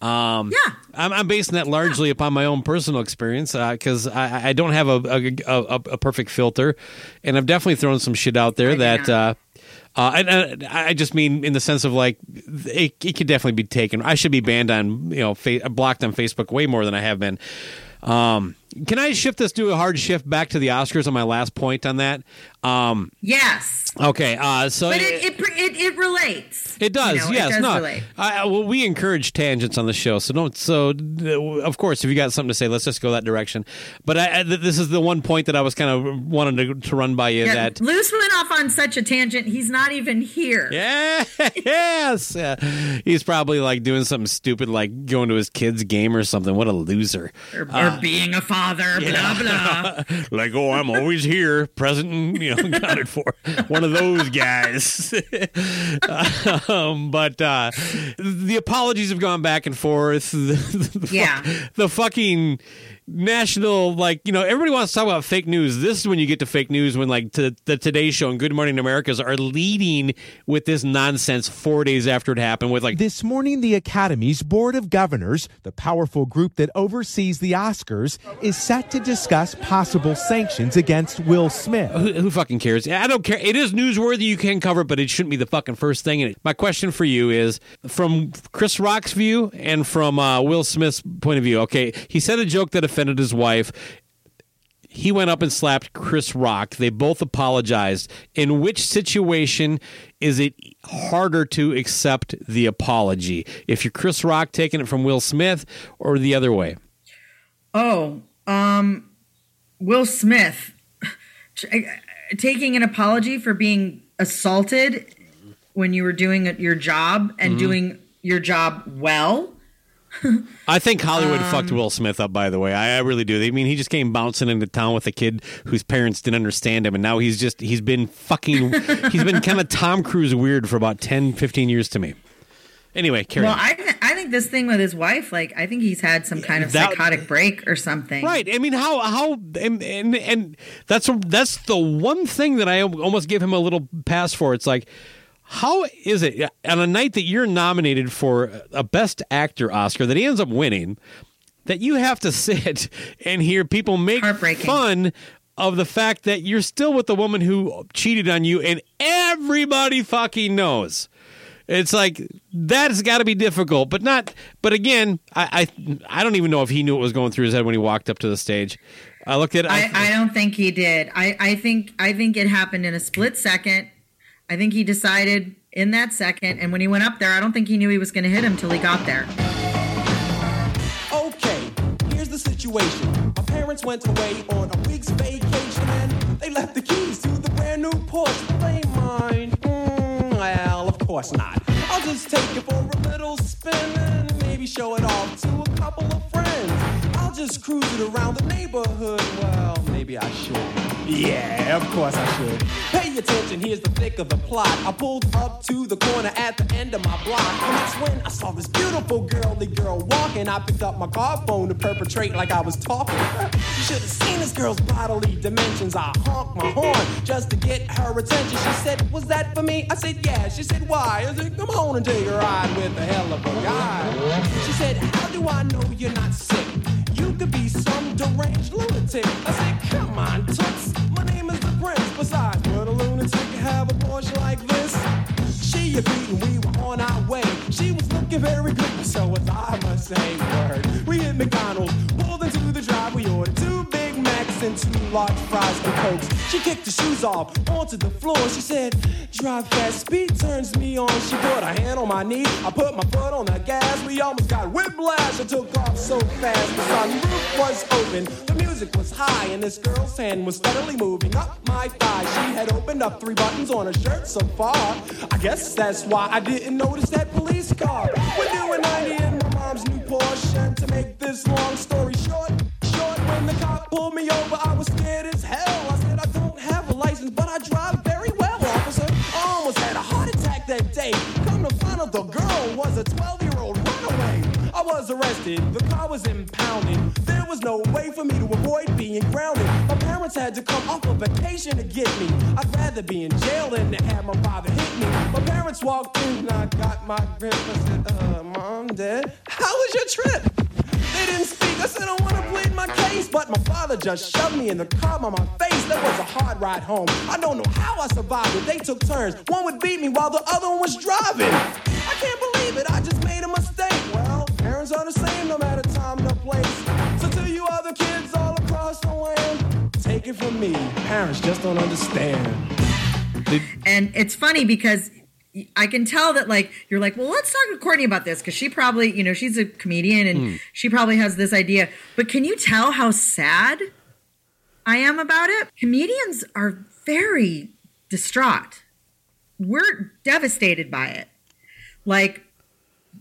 Speaker 1: Um,
Speaker 2: Yeah.
Speaker 1: I'm, I'm basing that largely upon my own personal experience because I, I don't have a a, a a perfect filter, and I've definitely thrown some shit out there
Speaker 2: I
Speaker 1: that. Uh, uh, and, and I just mean in the sense of like it, it could definitely be taken. I should be banned on you know fa- blocked on Facebook way more than I have been. Um, can I shift this to a hard shift back to the Oscars on my last point on that? Um,
Speaker 2: Yes,
Speaker 1: okay, uh, so
Speaker 2: but it it, it, it relates.
Speaker 1: it does,
Speaker 2: You know,
Speaker 1: yes.
Speaker 2: It does
Speaker 1: no,
Speaker 2: relate.
Speaker 1: I, well, we encourage tangents on the show, so don't. So, uh, of course, if you got something to say, let's just go that direction. But I, I, this is the one point that I was kind of wanting to, to run by you.
Speaker 2: Yeah,
Speaker 1: That
Speaker 2: Luce went off on such a tangent. He's not even here.
Speaker 1: yeah, yes, yeah. he's probably like doing something stupid, like going to his kid's game or something. What a loser!
Speaker 2: Or, or being a father, blah blah.
Speaker 1: like, oh, I'm always here, present, and you know, accounted for. One of those guys. um, but uh, the apologies have gone back and forth. The, the
Speaker 2: Yeah.
Speaker 1: the fucking national, like, you know, everybody wants to talk about fake news. This is when you get to fake news when, like, to, the Today Show and Good Morning Americas are leading with this nonsense four days after it happened with, like,
Speaker 3: This morning, the Academy's Board of Governors, the powerful group that oversees the Oscars, is set to discuss possible sanctions against Will Smith.
Speaker 1: who, who fucking cares? I don't care. It is newsworthy. You can cover it, but it shouldn't be the fucking first thing. And my question for you is from Chris Rock's view and from uh, Will Smith's point of view. Okay, he said a joke that offended his wife. He went up and slapped Chris Rock. They both apologized. In which situation is it harder to accept the apology? If you're Chris Rock taking it from Will Smith or the other way?
Speaker 2: Oh, um, Will Smith taking an apology for being assaulted when you were doing your job
Speaker 1: Mm-hmm.
Speaker 2: and doing your job well.
Speaker 1: I think Hollywood
Speaker 2: Um,
Speaker 1: fucked Will Smith up. By the way, I, I really do. I mean, he just came bouncing into town with a kid whose parents didn't understand him, and now he's just he's been fucking he's been kind of Tom Cruise weird for about 10, 15 years to me. Anyway, carry
Speaker 2: Well,
Speaker 1: on.
Speaker 2: I th- I think this thing with his wife, like I think he's had some kind of
Speaker 1: That-
Speaker 2: psychotic break or something.
Speaker 1: Right. I mean, how how and and, and that's that's the one thing that I almost give him a little pass for. It's like, how is it on a night that you're nominated for a Best Actor Oscar that he ends up winning, that you have to sit and hear people make fun of the fact that you're still with the woman who cheated on you, and everybody fucking knows. It's like that's got to be difficult, but not. But again, I, I I don't even know if he knew what was going through his head when he walked up to the stage. I looked at.
Speaker 2: I, I don't think he did. I, I think I think it happened in a split second. I think he decided in that second, and when he went up there, I don't think he knew he was going to hit him till he got there.
Speaker 4: Okay, here's the situation. My parents went away on a week's vacation and they left the keys to the brand new Porsche. They mine? Mm, well, of course not. I'll just take it for a little spin and maybe show it off to a couple of friends. I'll just cruise it around the neighborhood. Well, maybe I should. Yeah, of course I should. Pay attention, here's the thick of the plot. I pulled up to the corner at the end of my block, and that's when I saw this beautiful girly girl walking. I picked up my car phone to perpetrate like I was talking. You should have seen this girl's bodily dimensions. I honked my horn just to get her attention. She said, Was that for me? I said, Yeah. She said, Why? I said, Come on and take a ride with a hell of a guy. She said, How do I know you're not sick? Deranged lunatic. I said, Come on, Toots. My name is the Prince. Besides, would a lunatic have a Porsche like this? She agreed and we were on our way. She was looking very good, so was I must say. Word. We hit McDonald's, pulled into the drive. We ordered and two large fries and cokes. She kicked her shoes off onto the floor. She said, "Drive fast, speed turns me on." She put her hand on my knee. I put my foot on the gas. We almost got whiplash. I took off so fast. The sunroof was open. The music was high, and this girl's hand was steadily moving up my thigh. She had opened up three buttons on her shirt so far. I guess that's why I didn't notice that police car. We're doing 90 in my mom's new Porsche, and to make this long story pulled me over, I was scared as hell. I said I don't have a license, but I drive very well, officer. I almost had a heart attack that day. Come to find out, the girl was a 12-year-old runaway. I was arrested, the car was impounded. There was no way for me to avoid being grounded. My parents had to come off a vacation to get me. I'd rather be in jail than to have my father hit me. My parents walked in and I got my grip. I said, uh, Mom, Dad, how was your trip? They didn't speak. I said, I want to plead my case. But my father just shoved me in the car by my face. That was a hard ride home. I don't know how I survived it. They took turns. One would beat me while the other one was driving. I can't believe it. I just made a mistake. Well, parents are the same no matter time nor place. So to you other kids all across the land, take it from me. Parents just don't understand.
Speaker 2: And it's funny because I can tell that like you're like, well, let's talk to Courtney about this because she probably, you know, she's a comedian and hmm. she probably has this idea. But can you tell how sad I am about it? Comedians are very distraught. We're devastated by it. Like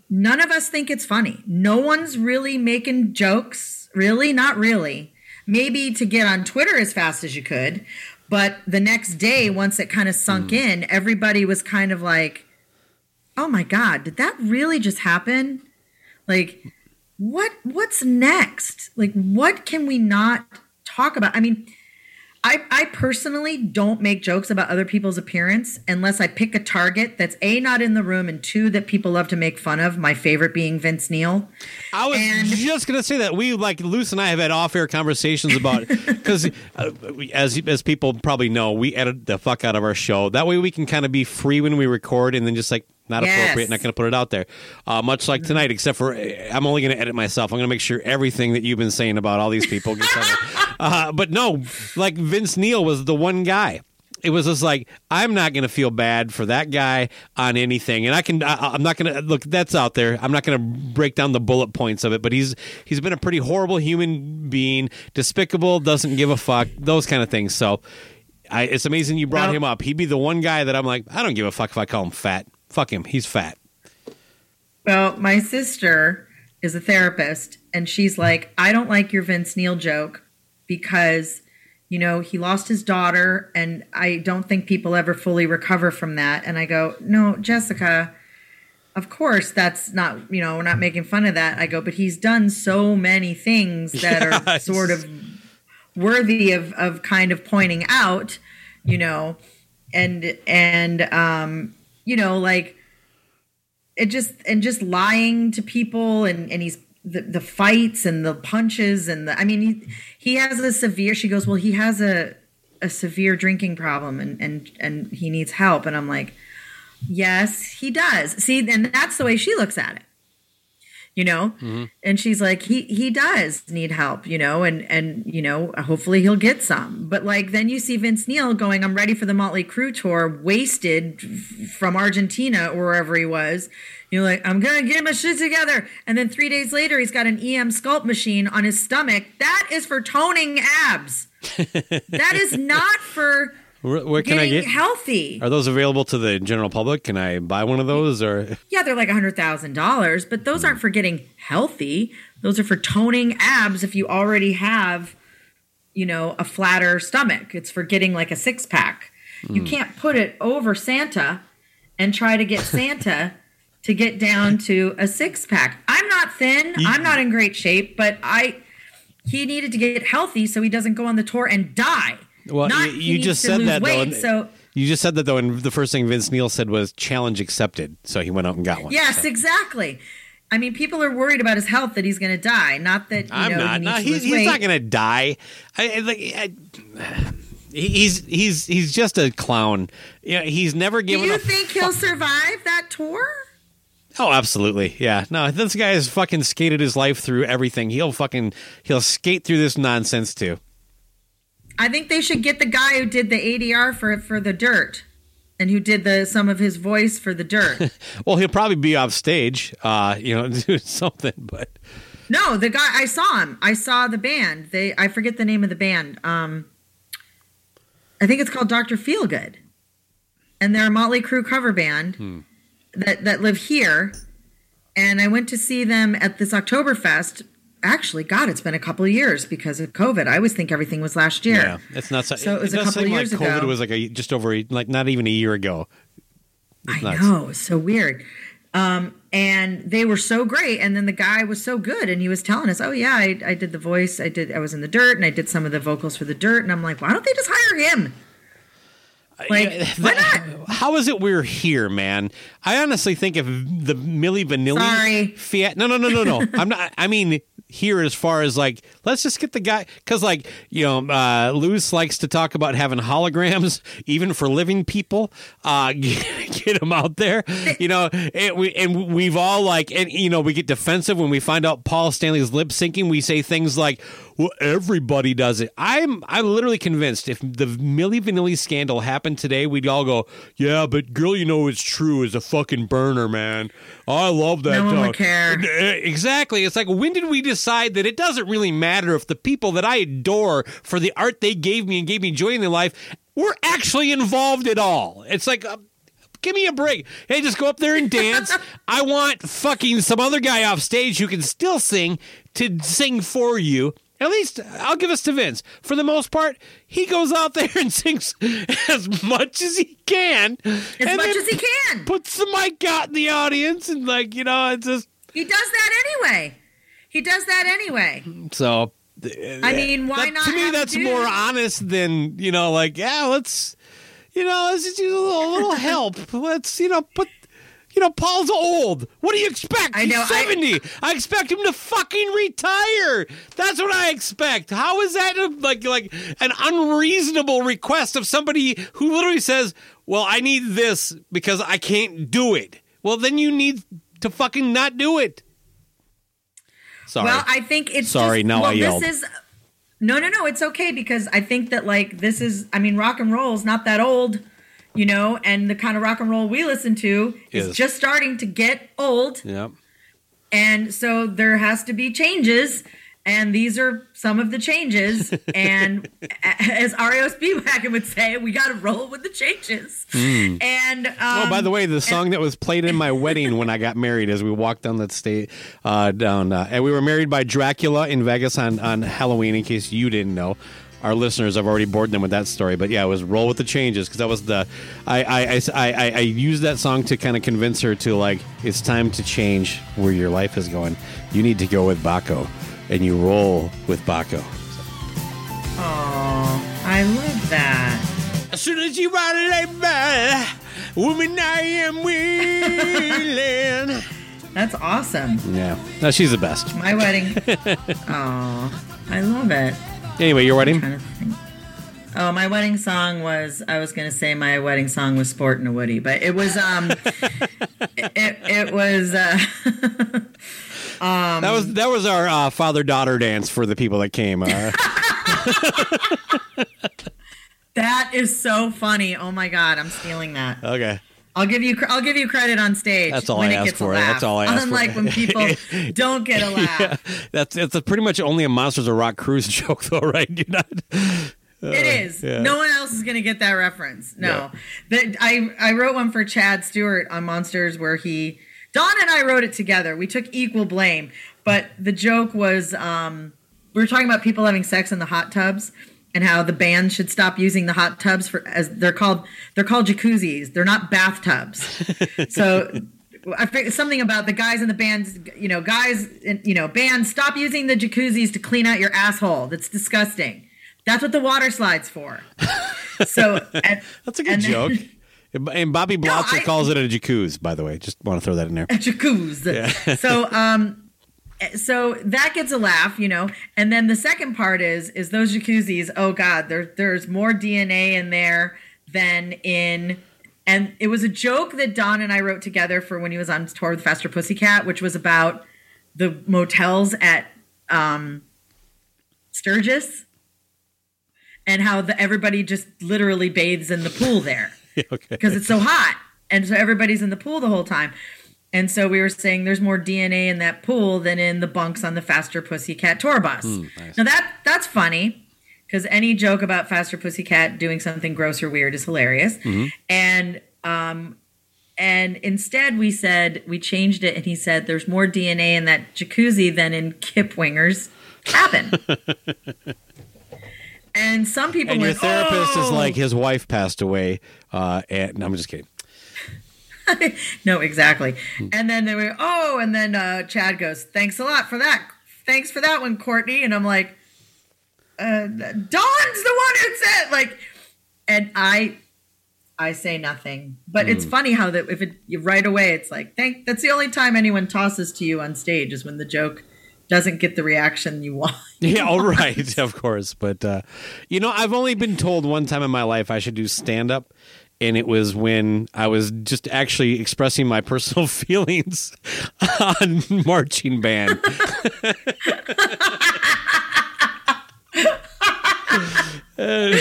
Speaker 2: none of us think it's funny. No one's really making jokes. Really, not really. Maybe to get on Twitter as fast as you could, but the next day, mm. once it kind of sunk mm. in, everybody was kind of like, "Oh my god, did that really just happen?" Like, what what's next? Like, what can we not talk about? I mean, I, I personally don't make jokes about other people's appearance unless I pick a target that's A, not in the room, and two, that people love to make fun of. My favorite being Vince Neil.
Speaker 1: I was
Speaker 2: And-
Speaker 1: just gonna say that we like Luce and I have had off-air conversations about because uh, as as people probably know, we edit the fuck out of our show. That way, we can kind of be free when we record, and then just like not
Speaker 2: Yes.
Speaker 1: appropriate, not going to put it out there. Uh, much like tonight, except for uh, I'm only going to edit myself. I'm going to make sure everything that you've been saying about all these people gets out. uh, but no, like Vince Neil was the one guy. It was just like I'm not going to feel bad for that guy on anything, and I can. I, I'm not going to look. That's out there. I'm not going to break down the bullet points of it, but he's he's been a pretty horrible human being, despicable, doesn't give a fuck, those kind of things. So, I, it's amazing you brought
Speaker 2: Well-
Speaker 1: him up. He'd be the one guy that I'm like, I don't give a fuck if I call him fat. Fuck him. He's fat.
Speaker 2: Well, my sister is a therapist, and she's like, I don't like your Vince Neil joke because, you know, he lost his daughter, and I don't think people ever fully recover from that. And I go, No, Jessica, of course, that's not, you know, we're not making fun of that. I go, but he's done so many things that are sort of worthy of, of kind of pointing out, you know, and, and, um, you know, like, it just and just lying to people and and he's the, the fights and the punches and the i mean he he has a severe she goes well he has a a severe drinking problem and and and he needs help. And i'm like yes he does. See and that's the way she looks at it you know? Mm-hmm. And she's like he he does need help you know and and you know hopefully he'll get some. But like then you see vince neil going i'm ready for the Motley Crue tour wasted f- from argentina or wherever he was. You're like i'm gonna get my shit together. And then three days later he's got an Emsculpt machine on his stomach. That is for toning abs. That is not for
Speaker 1: Where, where can I get?
Speaker 2: healthy
Speaker 1: Are those available to the general public? Can I buy one of those or?
Speaker 2: Yeah, they're like a hundred thousand dollars, but those aren't for getting healthy. Those are for toning abs if you already have, you know, a flatter stomach. It's for getting like a six pack. You hmm. can't put it over Santa and try to get Santa to get down to a six pack. I'm not thin. I'm not in great shape, but I he needed to get healthy so he doesn't go on the tour and die.
Speaker 1: Well,
Speaker 2: Not
Speaker 1: you, you just said that though.
Speaker 2: weight,
Speaker 1: and-
Speaker 2: so
Speaker 1: you just said that though, and the first thing Vince Neil said was challenge accepted. So he went out and got one.
Speaker 2: Yes,
Speaker 1: So.
Speaker 2: exactly. I mean, people are worried about his health that he's going to die. Not that you
Speaker 1: I'm
Speaker 2: know,
Speaker 1: not.
Speaker 2: He
Speaker 1: No, he's, he's not going to die. I, I, like, I, he's he's he's just a clown. Yeah, he's never given.
Speaker 2: Do
Speaker 1: you
Speaker 2: think
Speaker 1: fu-
Speaker 2: he'll survive that tour?
Speaker 1: Oh, absolutely. Yeah. No, this guy has fucking skated his life through everything. He'll fucking he'll skate through this nonsense too.
Speaker 2: I think they should get the guy who did the ADR for for the dirt, and who did the some of his voice for the dirt.
Speaker 1: Well, he'll probably be off stage, uh, you know, doing something. But
Speaker 2: no, the guy I saw him. I saw the band. They I forget the name of the band. Um, I think it's called Doctor Feelgood, and they're a Motley Crue cover band that that live here. And I went to see them at this Oktoberfest. Actually, God, it's been a couple of years because of COVID. I always think everything was last year.
Speaker 1: yeah, it's not.
Speaker 2: So it was a
Speaker 1: does
Speaker 2: couple of years
Speaker 1: like COVID
Speaker 2: ago.
Speaker 1: was like a just over a- like not even a year ago.
Speaker 2: I
Speaker 1: nuts.
Speaker 2: know, it's so weird. Um, and they were so great, and then the guy was so good, and he was telling us, "Oh yeah, I, I did the voice, I did, I was in the dirt, and I did some of the vocals for the dirt." And I'm like, "Why don't they just hire him? Like,
Speaker 1: Yeah,
Speaker 2: why not?"
Speaker 1: How is it we're here, man? I honestly think if the Milli Vanilli
Speaker 2: Sorry.
Speaker 1: Fiat. No, no, no, no, no. I'm not. I mean here as far as like let's just get the guy because like you know uh likes to talk about having holograms even for living people uh get, get him out there you know and we and we've all like and you know we get defensive when we find out Paul Stanley's lip syncing we say things like well everybody does it I'm I'm literally convinced if the Milli Vanilli scandal happened today we'd all go yeah but girl you know it's true is a fucking burner man I love that
Speaker 2: No one would care.
Speaker 1: Eh, Exactly. It's like when did we decide that it doesn't really matter if the people that I adore for the art they gave me and gave me joy in their life were actually involved at all? It's like. Uh, Give me a break. Hey, just go up there and dance. I want fucking some other guy off stage who can still sing to sing for you. At least I'll give us to Vince. For the most part, he goes out there and sings as much as he can.
Speaker 2: As much as he can.
Speaker 1: Puts the mic out in the audience and like, you know, it's just
Speaker 2: He does that anyway. He does that anyway.
Speaker 1: So, uh,
Speaker 2: I mean, why
Speaker 1: that-
Speaker 2: not?
Speaker 1: To me, that's
Speaker 2: a dude-
Speaker 1: more honest than you know, like yeah, let's you know, let's just use a little, little help. Let's you know put. You know, Paul's old. What do you expect?
Speaker 2: I know,
Speaker 1: He's
Speaker 2: I-
Speaker 1: 70. I, expect him to fucking retire. That's what I expect. How is that a, like like an unreasonable request of somebody who literally says, "Well, I need this because I can't do it." Well, then you need to fucking not do it. Sorry.
Speaker 2: Well, I think it's
Speaker 1: Sorry,
Speaker 2: Just,
Speaker 1: now
Speaker 2: well,
Speaker 1: I yelled.
Speaker 2: This is no, no, no. It's okay because I think that like this is. I mean, rock and roll is not that old, you know, and the kind of rock and roll we listen to is,
Speaker 1: Is.
Speaker 2: just starting to get old,
Speaker 1: yep.
Speaker 2: and so there has to be changes. And these are some of the changes. And as REO Speedwagon would say, we got to roll with the changes. And um,
Speaker 1: Oh, by the way, the song that was played in my wedding when I got married, as we walked down that state, uh, down, uh, and we were married by Dracula in Vegas on on Halloween. In case you didn't know, our listeners have already bored them with that story. But yeah, it was "Roll with the Changes" because that was the I I, I, I I used that song to kind of convince her to like it's time to change where your life is going. You need to go with Baco, and you roll with Baco.
Speaker 2: Aw, I love that.
Speaker 1: As soon as you ride it like that, woman, I am willing.
Speaker 2: That's awesome.
Speaker 1: yeah, no, she's the best.
Speaker 2: My wedding. Aw, I love it.
Speaker 1: Anyway, your wedding.
Speaker 2: Oh, my wedding song was I was going to say my wedding song was Sport and a Woody, but it was um it, it was uh
Speaker 1: that was that was our uh, father daughter dance for the people that came. Uh,
Speaker 2: That is so funny. Oh my god, I'm stealing that.
Speaker 1: okay.
Speaker 2: I'll give you I'll give you credit on stage.
Speaker 1: That's all
Speaker 2: when
Speaker 1: I
Speaker 2: it
Speaker 1: asked
Speaker 2: gets a
Speaker 1: for.
Speaker 2: laugh.
Speaker 1: That's all I asked for.
Speaker 2: Unlike when people don't get a laugh.
Speaker 1: That's it's a pretty much only a Monsters of Rock cruise joke, though, right? You're not.
Speaker 2: it is.
Speaker 1: yeah.
Speaker 2: No one else is going to get that reference. No. That I I wrote one for Chad Stewart on Monsters where he Don and I wrote it together. We took equal blame, but the joke was um we were talking about people having sex in the hot tubs and how the band should stop using the hot tubs for as they're called they're called jacuzzis. They're not bathtubs. so I think something about the guys in the bands, you know, guys, in, you know, bands stop using the jacuzzis to clean out your asshole. That's disgusting. That's what the water slide's for. So and,
Speaker 1: That's a good
Speaker 2: and then-
Speaker 1: joke. And Bobby Blotzer
Speaker 2: I-
Speaker 1: calls it a jacuzzi, by the way. Just want to throw that in there.
Speaker 2: A jacuzzi. So um so that gets a laugh, you know. And then the second part is is those jacuzzis, oh god, there there's more DNA in there than in and it was a joke that Don and I wrote together for when he was on tour with Faster Pussycat, which was about the motels at um Sturgis and how the, everybody just literally bathes in the pool there
Speaker 1: okay.
Speaker 2: because it's so hot. And so everybody's in the pool the whole time. And so we were saying there's more DNA in that pool than in the bunks on the Faster Pussycat tour bus. Now that that's funny because any joke about Faster Pussycat doing something gross or weird is hilarious. And um and instead we said we changed it and he said there's more DNA in that jacuzzi than in Kip Winger's cabin. and some people
Speaker 1: And your
Speaker 2: went,
Speaker 1: therapist is
Speaker 2: "Oh!"
Speaker 1: like his wife passed away. Uh, and no, I'm just kidding.
Speaker 2: no, exactly. And then they were, oh, and then uh, Chad goes, thanks a lot for that. Thanks for that one, Courtney. And I'm like, uh, Don's the one who said, like, and I, I say nothing. But it's funny how that if it you right away, it's like, thank. That's the only time anyone tosses to you on stage is when the joke doesn't get the reaction you want.
Speaker 1: Yeah, all right, of course. But uh, you know, I've only been told one time in my life I should do stand up, and it was when I was just actually expressing my personal feelings on marching band. Uh,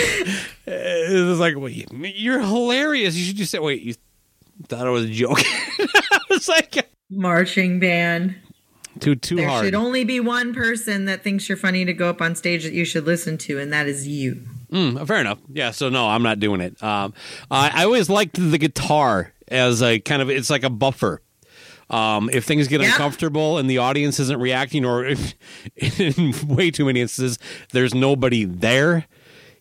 Speaker 1: it was like, wait, you're hilarious. You should just say, wait, you thought I was joke. I was like,
Speaker 2: Marching band.
Speaker 1: too too hard.
Speaker 2: There should only be one person that thinks you're funny to go up on stage that you should listen to, and that is you.
Speaker 1: Mm, fair enough. Yeah. So no, I'm not doing it. Um, I, I always liked the guitar as a kind of it's like a buffer. Um, if things get
Speaker 2: Yeah.
Speaker 1: uncomfortable and the audience isn't reacting, or if in way too many instances there's nobody there,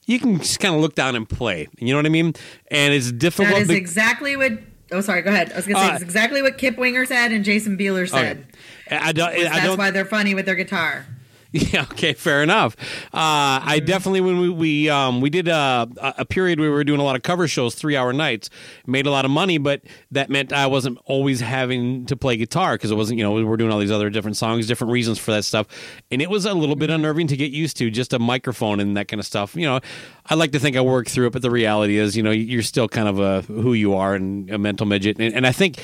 Speaker 1: you can just kind of look down and play. You know what I mean? And it's difficult.
Speaker 2: That is
Speaker 1: be-
Speaker 2: exactly what. Oh, sorry. Go ahead. I was going to say
Speaker 1: Uh,
Speaker 2: it's exactly what Kip Winger said and Jason Bieler said.
Speaker 1: Okay. I don't. I
Speaker 2: That's
Speaker 1: don't.
Speaker 2: why they're funny with their guitar.
Speaker 1: Yeah. Okay. Fair enough. Uh, I definitely when we we um, we did a, a period where we were doing a lot of cover shows, three hour nights, made a lot of money, but that meant I wasn't always having to play guitar because it wasn't you know we were doing all these other different songs, different reasons for that stuff, and it was a little bit unnerving to get used to just a microphone and that kind of stuff. You know, I like to think I worked through it, but the reality is, you know, you're still kind of a who you are and a mental midget, and, and I think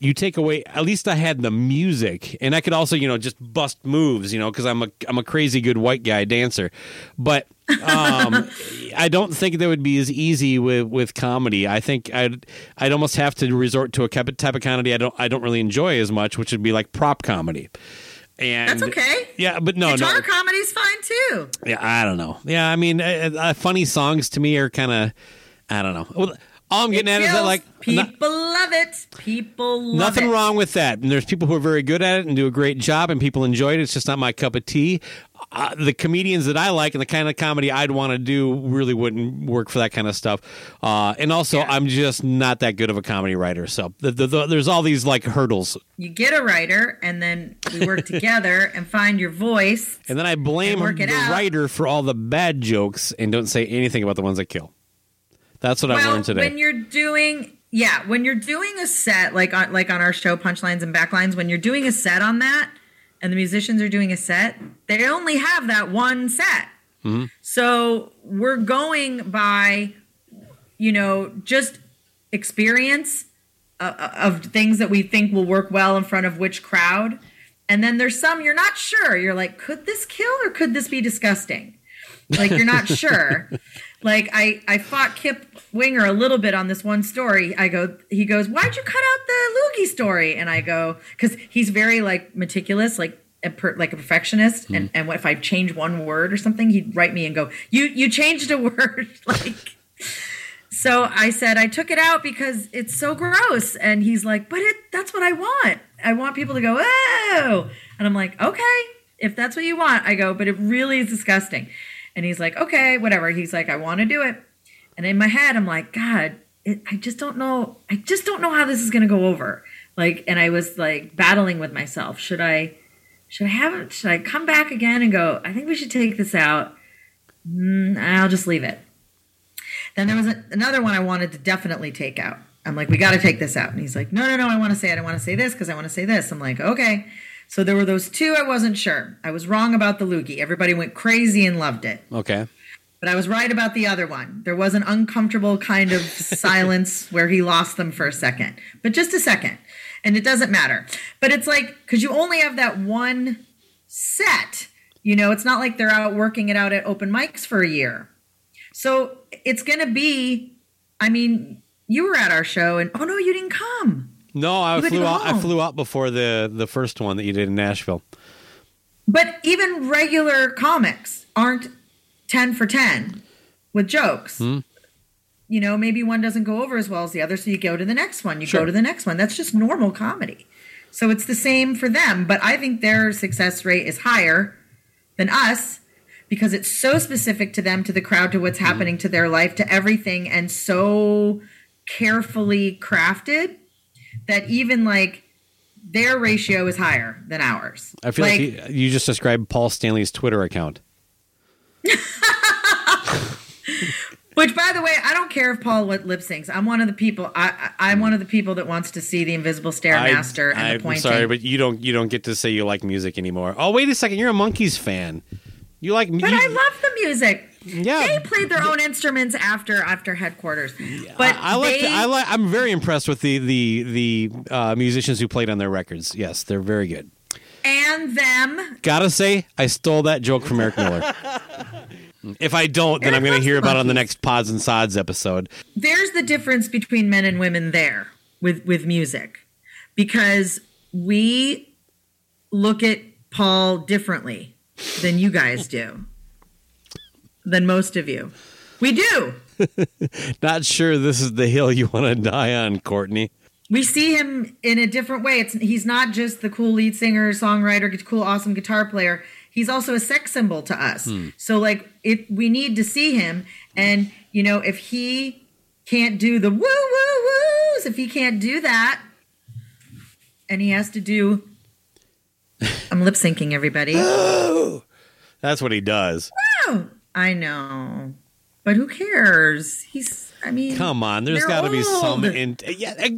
Speaker 1: you take away at least I had the music and I could also you know just bust moves you know because I'm a I'm a crazy good white guy dancer but um I don't think that would be as easy with with comedy I think I'd I'd almost have to resort to a type of comedy I don't I don't really enjoy as much which would be like prop comedy and
Speaker 2: That's okay.
Speaker 1: yeah but no
Speaker 2: Guitar
Speaker 1: no
Speaker 2: comedy's fine too.
Speaker 1: yeah, I don't know. Yeah, I mean, uh, uh, funny songs to me are kind of, I don't know. Well, all I'm getting
Speaker 2: It
Speaker 1: at is that like
Speaker 2: people
Speaker 1: no-
Speaker 2: love it. People love
Speaker 1: nothing
Speaker 2: it.
Speaker 1: wrong with that. And there's people who are very good at it and do a great job, and people enjoy it. It's just not my cup of tea. Uh, the comedians that I like and the kind of comedy I'd want to do really wouldn't work for that kind of stuff. Uh, and also, I'm just not that good of a comedy writer. So the, the, the, there's all these like hurdles,
Speaker 2: You get a writer, and then we work together and find your voice.
Speaker 1: and then I blame the
Speaker 2: out.
Speaker 1: writer for all the bad jokes and don't say anything about the ones that kill. That's what I
Speaker 2: well,
Speaker 1: learned today.
Speaker 2: when you're doing yeah, when you're doing a set like on like on our show punchlines and backlines, when you're doing a set on that, and the musicians are doing a set, they only have that one set.
Speaker 1: Mm-hmm.
Speaker 2: So we're going by, you know, just experience uh, of things that we think will work well in front of which crowd. And then there's some you're not sure. You're like, could this kill or could this be disgusting? Like you're not sure. Like I, I fought Kip Winger a little bit on this one story. I go, he goes, why'd you cut out the loogie story? And I go, because he's very like meticulous, like a per, like a perfectionist.
Speaker 1: Hmm.
Speaker 2: And and what if I change one word or something, he'd write me and go, you you changed a word, like. So I said I took it out because it's so gross, and he's like, "But it that's what I want. I want people to go oh," and I'm like, "Okay, if that's what you want." I go, "But it really is disgusting," and he's like, "Okay, whatever." He's like, "I want to do it," and in my head, I'm like, "God, it, I just don't know. I just don't know how this is going to go over." Like, and I was like battling with myself. Should I? Should I have it? Should I come back again and go? I think we should take this out. Mm, I'll just leave it. Then there was a, another one I wanted to definitely take out. I'm like, we got to take this out. And he's like, no, no, no, I want to say it. I want to say this because I want to say this. I'm like, okay. So there were those two I wasn't sure. I was wrong about the loogie. Everybody went crazy and loved it.
Speaker 1: Okay.
Speaker 2: But I was right about the other one. There was an uncomfortable kind of silence where he lost them for a second, but just a second. And it doesn't matter. But it's like, because you only have that one set. You know, it's not like they're out working it out at open mics for a year. So it's going to be, I mean, you were at our show and, oh no, you didn't come.
Speaker 1: No, I flew out. I flew out before the the first one that you did in Nashville.
Speaker 2: But even regular comics aren't 10 for 10 with jokes.
Speaker 1: Hmm.
Speaker 2: You know, maybe one doesn't go over as well as the other, so you go to the next one. You
Speaker 1: Sure.
Speaker 2: go to the next one. That's just normal comedy. So it's the same for them, but I think their success rate is higher than us because it's so specific to them, to the crowd, to what's
Speaker 1: Hmm.
Speaker 2: happening to their life, to everything, and so carefully crafted that even like their ratio is higher than ours.
Speaker 1: I feel like, you, you just described Paul Stanley's Twitter account.
Speaker 2: Which, by the way, I don't care if Paul lip lip syncs. I'm one of the people. I, I, I'm one of the people that wants to see the Invisible Stairmaster and
Speaker 1: I,
Speaker 2: the pointing.
Speaker 1: sorry, but you don't you don't get to say you like music anymore. Oh, wait a second, you're a Monkees fan. You like
Speaker 2: But
Speaker 1: you,
Speaker 2: I love the music.
Speaker 1: Yeah.
Speaker 2: they played their own instruments after after headquarters. But
Speaker 1: I, I like.
Speaker 2: they,
Speaker 1: I like. I'm very impressed with the the the uh, musicians who played on their records. Yes, they're very good.
Speaker 2: and them.
Speaker 1: Gotta say, I stole that joke from Eric Miller. if I don't, then
Speaker 2: Eric
Speaker 1: I'm going to hear about it on the next Pods and Sods episode.
Speaker 2: There's the difference between men and women there with with music, because we look at Paul differently than you guys do, than most of you. We do.
Speaker 1: Not sure this is the hill you want to die on, Courtney.
Speaker 2: we see him in a different way. It's he's not just the cool lead singer, songwriter, cool, awesome guitar player. He's also a sex symbol to us. Hmm. So like, it we need to see him, and you know, if he can't do the woo woo woos, if he can't do that, and he has to do, I'm lip syncing everybody.
Speaker 1: That's what he does.
Speaker 2: I know, but who cares? He's. I mean,
Speaker 1: Come on, there's got to be some. In- yeah, uh,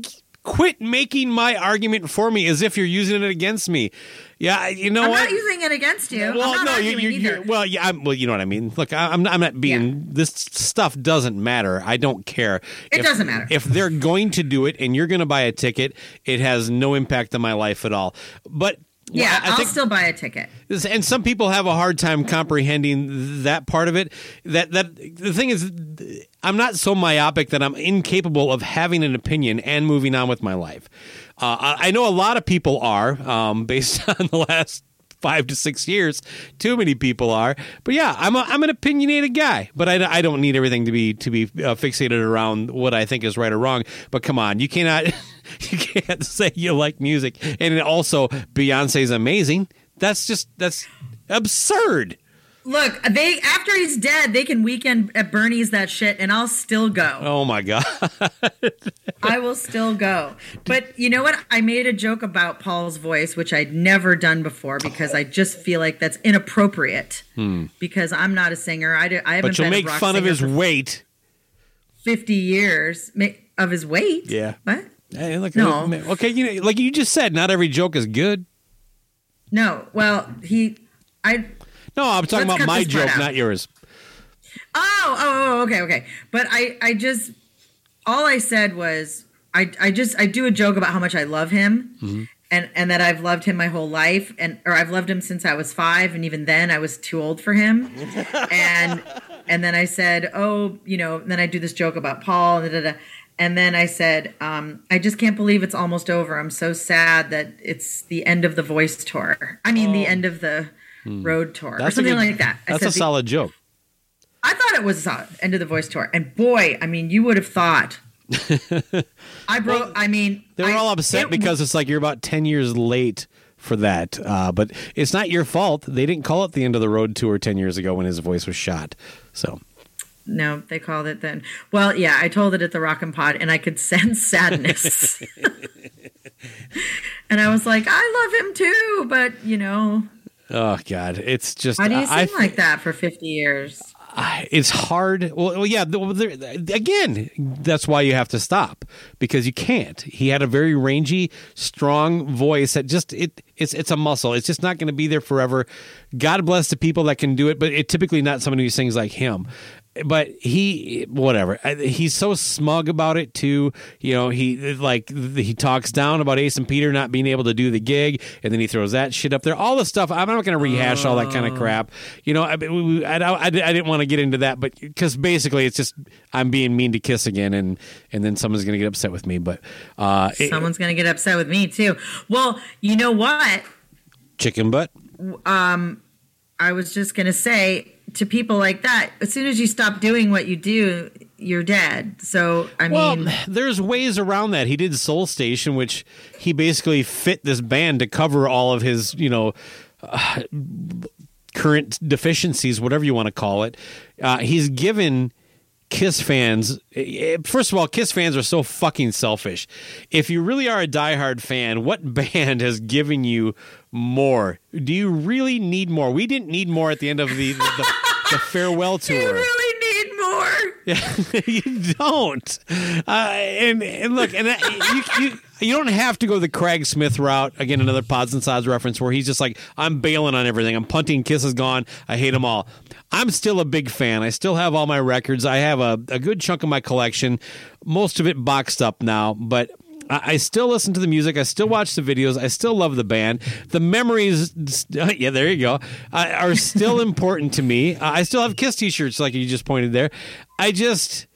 Speaker 1: quit making my argument for me as if you're using it against me. Yeah, you know what
Speaker 2: I'm
Speaker 1: what?
Speaker 2: not using it against you. I'm
Speaker 1: well,
Speaker 2: not
Speaker 1: no, you, you, you're, well, yeah, I'm, well, you know what I mean. Look, I, I'm not, I'm not being.
Speaker 2: Yeah.
Speaker 1: This stuff doesn't matter. I don't care.
Speaker 2: It
Speaker 1: If-
Speaker 2: doesn't matter.
Speaker 1: if they're going to do it and you're going to buy a ticket. It has no impact on my life at all. But
Speaker 2: Yeah,
Speaker 1: I, I
Speaker 2: I'll still buy a ticket.
Speaker 1: and some people have a hard time comprehending that part of it that that the thing is i'm not so myopic that i'm incapable of having an opinion and moving on with my life uh, I, I know a lot of people are um, based on the last five to six years too many people are. But yeah i'm, a, I'm an opinionated guy but I, I don't need everything to be to be uh, fixated around what i think is right or wrong. But come on you cannot you can't say you like music. And also beyonce's amazing. That's just that's absurd.
Speaker 2: Look, they after he's dead, they can weekend at Bernie's that shit, and I'll still go.
Speaker 1: Oh my god.
Speaker 2: I will still go. But you know what? I made a joke about Paul's voice, which I'd never done before because I just feel like that's inappropriate. Because I'm not a singer. I, do, I haven't
Speaker 1: Hmm. But you'll make fun of his weight.
Speaker 2: 50 years of his weight.
Speaker 1: Yeah.
Speaker 2: What?
Speaker 1: Hey, look,
Speaker 2: No.
Speaker 1: look, okay, you know, like you just said, not every joke is good.
Speaker 2: No. Well, he. I.
Speaker 1: No, I'm talking
Speaker 2: Let's
Speaker 1: about my joke,
Speaker 2: out.
Speaker 1: not yours.
Speaker 2: Oh, oh, oh, okay, okay. But I, I just, all I said was, I, I just, I do a joke about how much I love him,
Speaker 1: Mm-hmm.
Speaker 2: and and that I've loved him my whole life, and or I've loved him since I was five, and even then I was too old for him. and and then I said, oh, you know, then I do this joke about Paul, and da, da, da. And then I said, um, I just can't believe it's almost over. I'm so sad that it's the end of the voice tour. I mean, the end of the road tour, or.
Speaker 1: Hmm. That's a
Speaker 2: something
Speaker 1: good-
Speaker 2: like that. I
Speaker 1: That's a
Speaker 2: the-
Speaker 1: solid joke.
Speaker 2: I thought it was solid, end of the voice tour, and boy, I mean, you would have thought. I broke. I mean,
Speaker 1: They were
Speaker 2: I-
Speaker 1: all upset
Speaker 2: it-
Speaker 1: because it's like you're about 10 years late for that. Uh, but it's not your fault. They didn't call it the end of the road tour 10 years ago when his voice was shot. So,
Speaker 2: No, they called it then. Well, yeah, I told it at the Rock and Pod, and I could sense sadness. and I was like, I love him too, but you know,
Speaker 1: oh, God. It's just.
Speaker 2: why do you
Speaker 1: I-
Speaker 2: seem like that for fifty years?
Speaker 1: I- it's hard. Well, well yeah. the- well, there- Again, that's why you have to stop because you can't. He had a very rangy, strong voice that just it. It's it's a muscle. It's just not going to be there forever. God bless the people that can do it, but it typically not somebody who sings like him. But he, whatever. He's so smug about it too. You know, he like he talks down about Ace and Peter not being able to do the gig, and then he throws that shit up there. All the stuff. I'm not going to rehash all that kind of crap. You know, I, I, I, I didn't want to get into that, but because basically it's just I'm being mean to Kiss again, and and then someone's going to get upset with me. But uh,
Speaker 2: Someone's gonna get upset with me too. Well, you know what?
Speaker 1: chicken butt.
Speaker 2: Um i was just gonna say to people like that, as soon as you stop doing what you do, you're dead. So I
Speaker 1: Well,
Speaker 2: mean,
Speaker 1: there's ways around that. He did Soul Station, which he basically fit this band to cover all of his, you know, uh, current deficiencies, whatever you want to call it. Uh, he's given Kiss fans. eh, First of all, Kiss fans are so fucking selfish. If you really are a diehard fan, what band has given you more? Do you really need more? We didn't need more at the end of the the, the farewell tour.
Speaker 2: you really need more.
Speaker 1: Yeah, you don't. Uh, and, and look, and that, you, you you don't have to go the Craig Smith route again. Another Pods and Sods reference where he's just like, I'm bailing on everything. I'm punting. Kiss is gone. I hate them all. I'm still a big fan. I still have all my records. I have a, a good chunk of my collection. Most of it boxed up now, but. I I still listen to the music. I still watch the videos. I still love the band. The memories, yeah, there you go, are still important to me. I still have Kiss T-shirts, like you just pointed there. I just,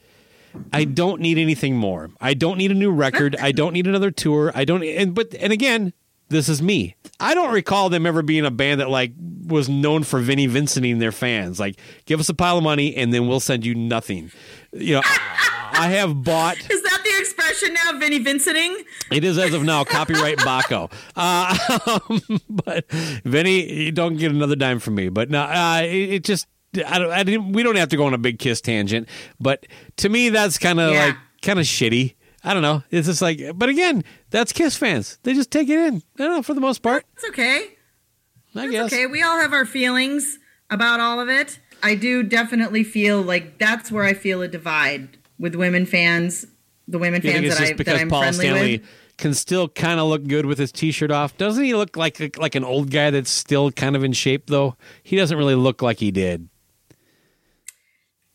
Speaker 1: I don't need anything more. I don't need a new record. I don't need another tour. I don't. And but and again, this is me. I don't recall them ever being a band that like was known for Vinnie Vincenting their fans. Like, give us a pile of money and then we'll send you nothing. You know, I have bought.
Speaker 2: Is that the expression now, Vinnie Vincenting?
Speaker 1: It is as of now copyright Baco. Uh, but Vinnie, you don't get another dime from me. But no, uh, it, it just I don't. I didn't. We don't have to go on a big kiss tangent. But to me, that's kind of
Speaker 2: Yeah.
Speaker 1: like kind of shitty. I don't know. It's just like. But again, that's Kiss fans. They just take it in. I don't know for the most part.
Speaker 2: It's okay.
Speaker 1: I
Speaker 2: It's
Speaker 1: guess.
Speaker 2: okay. We all have our feelings about all of it. I do definitely feel like that's where I feel a divide with women fans, the women
Speaker 1: You
Speaker 2: fans
Speaker 1: it's
Speaker 2: that, I, that I'm
Speaker 1: Paul
Speaker 2: friendly
Speaker 1: Stanley
Speaker 2: with.
Speaker 1: can still kind of look good with his t-shirt off? Doesn't he look like like an old guy that's still kind of in shape though? He doesn't really look like he did.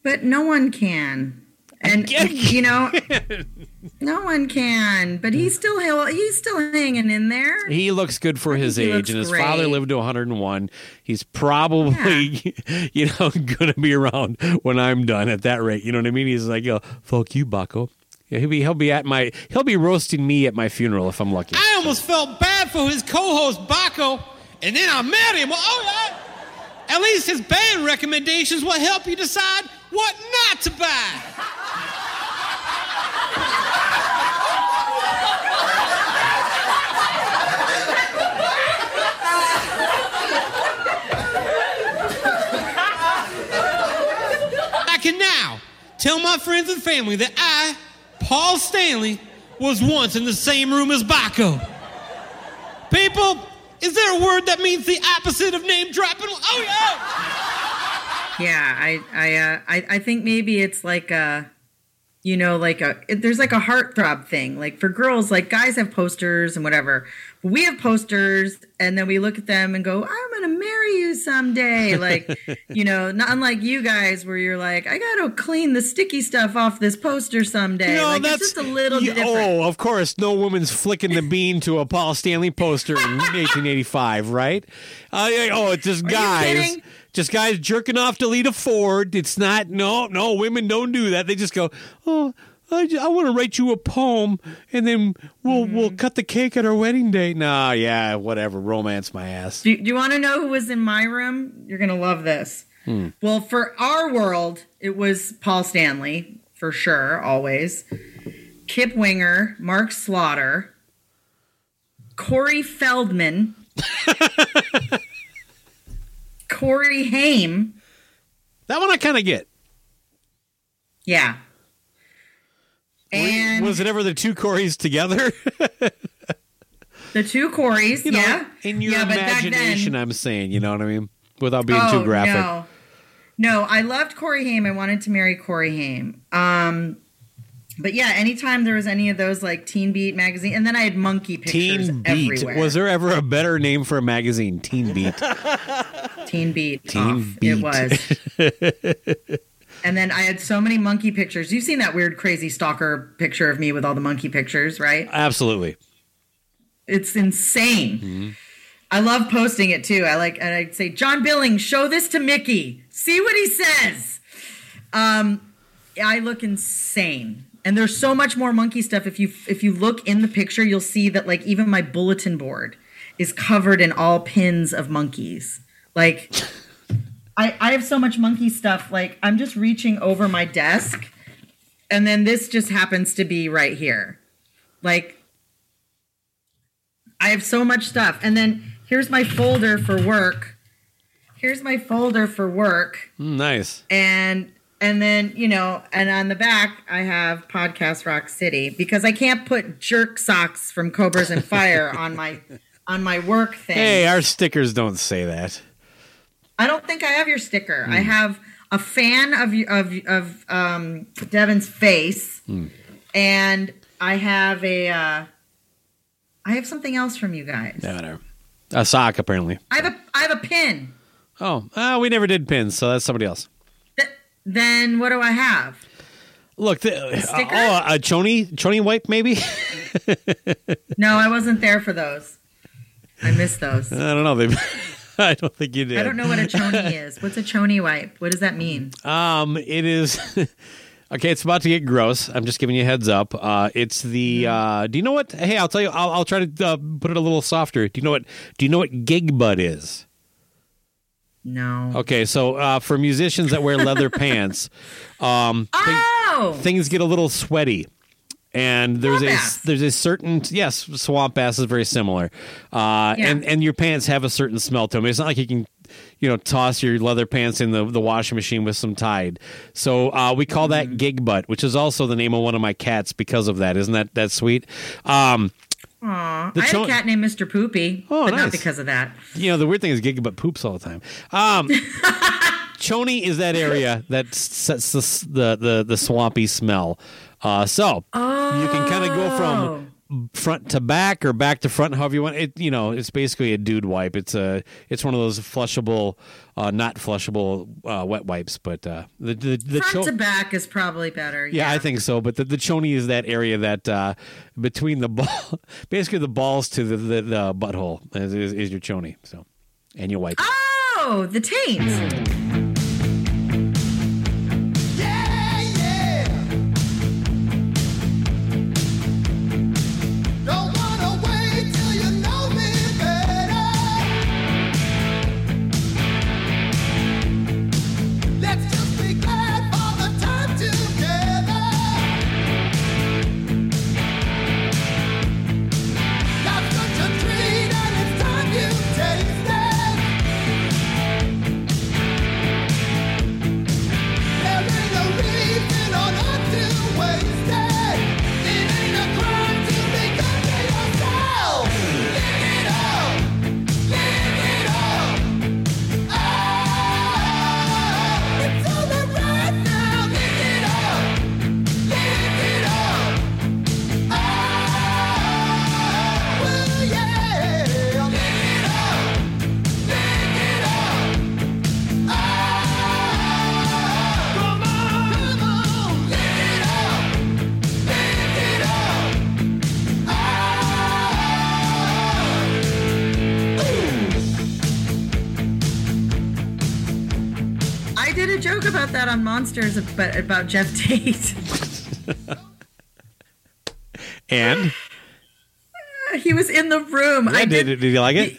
Speaker 2: But no one can. And you know, no one can. But he's still he's still hanging in there.
Speaker 1: He looks good for his age, and his
Speaker 2: great.
Speaker 1: father lived to 101. He's probably, you know, going to be around when I'm done at that rate. You know what I mean? He's like, oh, "Fuck you, Baco." Yeah, he'll be he'll be at my he'll be roasting me at my funeral if I'm lucky.
Speaker 5: I almost felt bad for his co-host Baco, and then I met him. Oh yeah. At least his band recommendations will help you decide what not to buy. I can now tell my friends and family that I, Paul Stanley, was once in the same room as Baco. People, is there a word that means the opposite of name dropping? Oh yeah.
Speaker 2: Yeah, I I uh, I, I think maybe it's like a you know, like a there's like a heartthrob thing. Like for girls, like guys have posters and whatever. We have posters, and then we look at them and go, "I'm gonna marry you someday." Like, you know, not unlike you guys, where you're like, "I gotta clean the sticky stuff off this poster someday."
Speaker 1: No,
Speaker 2: like,
Speaker 1: that's
Speaker 2: it's just a little
Speaker 1: Yeah,
Speaker 2: different.
Speaker 1: Oh, of course, no woman's flicking the bean to a Paul Stanley poster in 1885, right? Uh, oh, it's just guys, just guys jerking off to Lita Ford. It's not. No, no, women don't do that. They just go, oh. I, I want to write you a poem, and then we'll
Speaker 2: Mm-hmm.
Speaker 1: we'll cut the cake at our wedding date. Nah, yeah, whatever. Romance my ass.
Speaker 2: Do, do you want to know who was in my room? You're gonna love this. Well, for our world, it was Paul Stanley for sure, always. Kip Winger, Mark Slaughter, Corey Feldman, Corey Haim.
Speaker 1: That one I kind of get.
Speaker 2: Yeah. And
Speaker 1: was it ever the two Coreys together?
Speaker 2: the two Coreys,
Speaker 1: you know,
Speaker 2: yeah.
Speaker 1: in your
Speaker 2: yeah, back then-
Speaker 1: imagination, I'm saying. You know what I mean? Without being too graphic.
Speaker 2: Oh, No. no, I loved Corey Haim. I wanted to marry Corey Haim. Um, but yeah, anytime there was any of those like Teen Beat magazine, and then I had monkey pictures
Speaker 1: Teen Beat.
Speaker 2: everywhere.
Speaker 1: Was there ever a better name for a magazine? Teen Beat.
Speaker 2: Teen Beat?
Speaker 1: Teen
Speaker 2: off.
Speaker 1: Beat.
Speaker 2: It was. and then I had so many monkey pictures. You've seen that weird, crazy stalker picture of me with all the monkey pictures, right?
Speaker 1: Absolutely.
Speaker 2: It's insane. I love posting it too. I like, and I'd say, John Billings, show this to Mickey. See what he says. Um, I look insane, and there's so much more monkey stuff. If you if you look in the picture, you'll see that like even my bulletin board is covered in all pins of Monkees. Like, I I have so much monkey stuff. Like I'm just reaching over my desk, and then this just happens to be right here. Like I have so much stuff. And then here's my folder for work. Here's my folder for work.
Speaker 1: Mm, nice.
Speaker 2: And and then, you know, and on the back I have Podcast Rock City because I can't put jerk socks from Cobras and Fire on my on my work thing.
Speaker 1: Hey, our stickers don't say that.
Speaker 2: I don't think I have your sticker. I have a fan of of of um, Devin's face, and I have a uh, I have something else from you guys.
Speaker 1: No, whatever. A sock, apparently.
Speaker 2: I have a I have a pin.
Speaker 1: Oh, uh, we never did pins, so that's somebody else.
Speaker 2: Th- then what do I have?
Speaker 1: Look, the, uh, oh, a choni choni wipe, maybe.
Speaker 2: No, I wasn't there for those. I missed those.
Speaker 1: I don't know. They, I don't think you did.
Speaker 2: I don't know what a choni is. What's a choni wipe? What does that mean?
Speaker 1: Um, it is. okay, it's about to get gross. I'm just giving you a heads up. Uh, it's the. Uh, do you know what? Hey, I'll tell you. I'll, I'll try to uh, put it a little softer. Do you know what? Do you know what gig butt is?
Speaker 2: No.
Speaker 1: Okay, so uh, for musicians that wear leather pants, um,
Speaker 2: Oh,
Speaker 1: things get a little sweaty. And there's
Speaker 2: Swamp
Speaker 1: a
Speaker 2: ass.
Speaker 1: there's a certain yes swamp ass is very similar, uh,
Speaker 2: Yeah.
Speaker 1: and and your pants have a certain smell to them. It's not like you can, you know, toss your leather pants in the, the washing machine with some Tide. So uh, we call
Speaker 2: Mm-hmm.
Speaker 1: that gig butt, which is also the name of one of my cats because of that. Isn't that that sweet? Um,
Speaker 2: Aw. I had
Speaker 1: cho-
Speaker 2: a cat named Mr. Poopy,
Speaker 1: Oh,
Speaker 2: but
Speaker 1: nice.
Speaker 2: not because of that.
Speaker 1: you know, the weird thing is gig butt poops all the time. Um, Choni is that area that sets the the the, the swampy smell. Uh, so you can kind of go from front to back or back to front, however you want. It you know, it's basically a dude wipe. It's a it's one of those flushable, uh, not flushable uh, wet wipes. But uh, the the, the
Speaker 2: Front
Speaker 1: cho-
Speaker 2: to back is probably better.
Speaker 1: yeah, I think so. But the, the choni is that area that uh, between the ball, basically the balls to the the, the butthole is, is, is your choni. So, and your wipe.
Speaker 2: Oh, the taint. Monsters, but about Geoff Tate.
Speaker 1: And
Speaker 2: he was in the room.
Speaker 1: I did. Did you like it?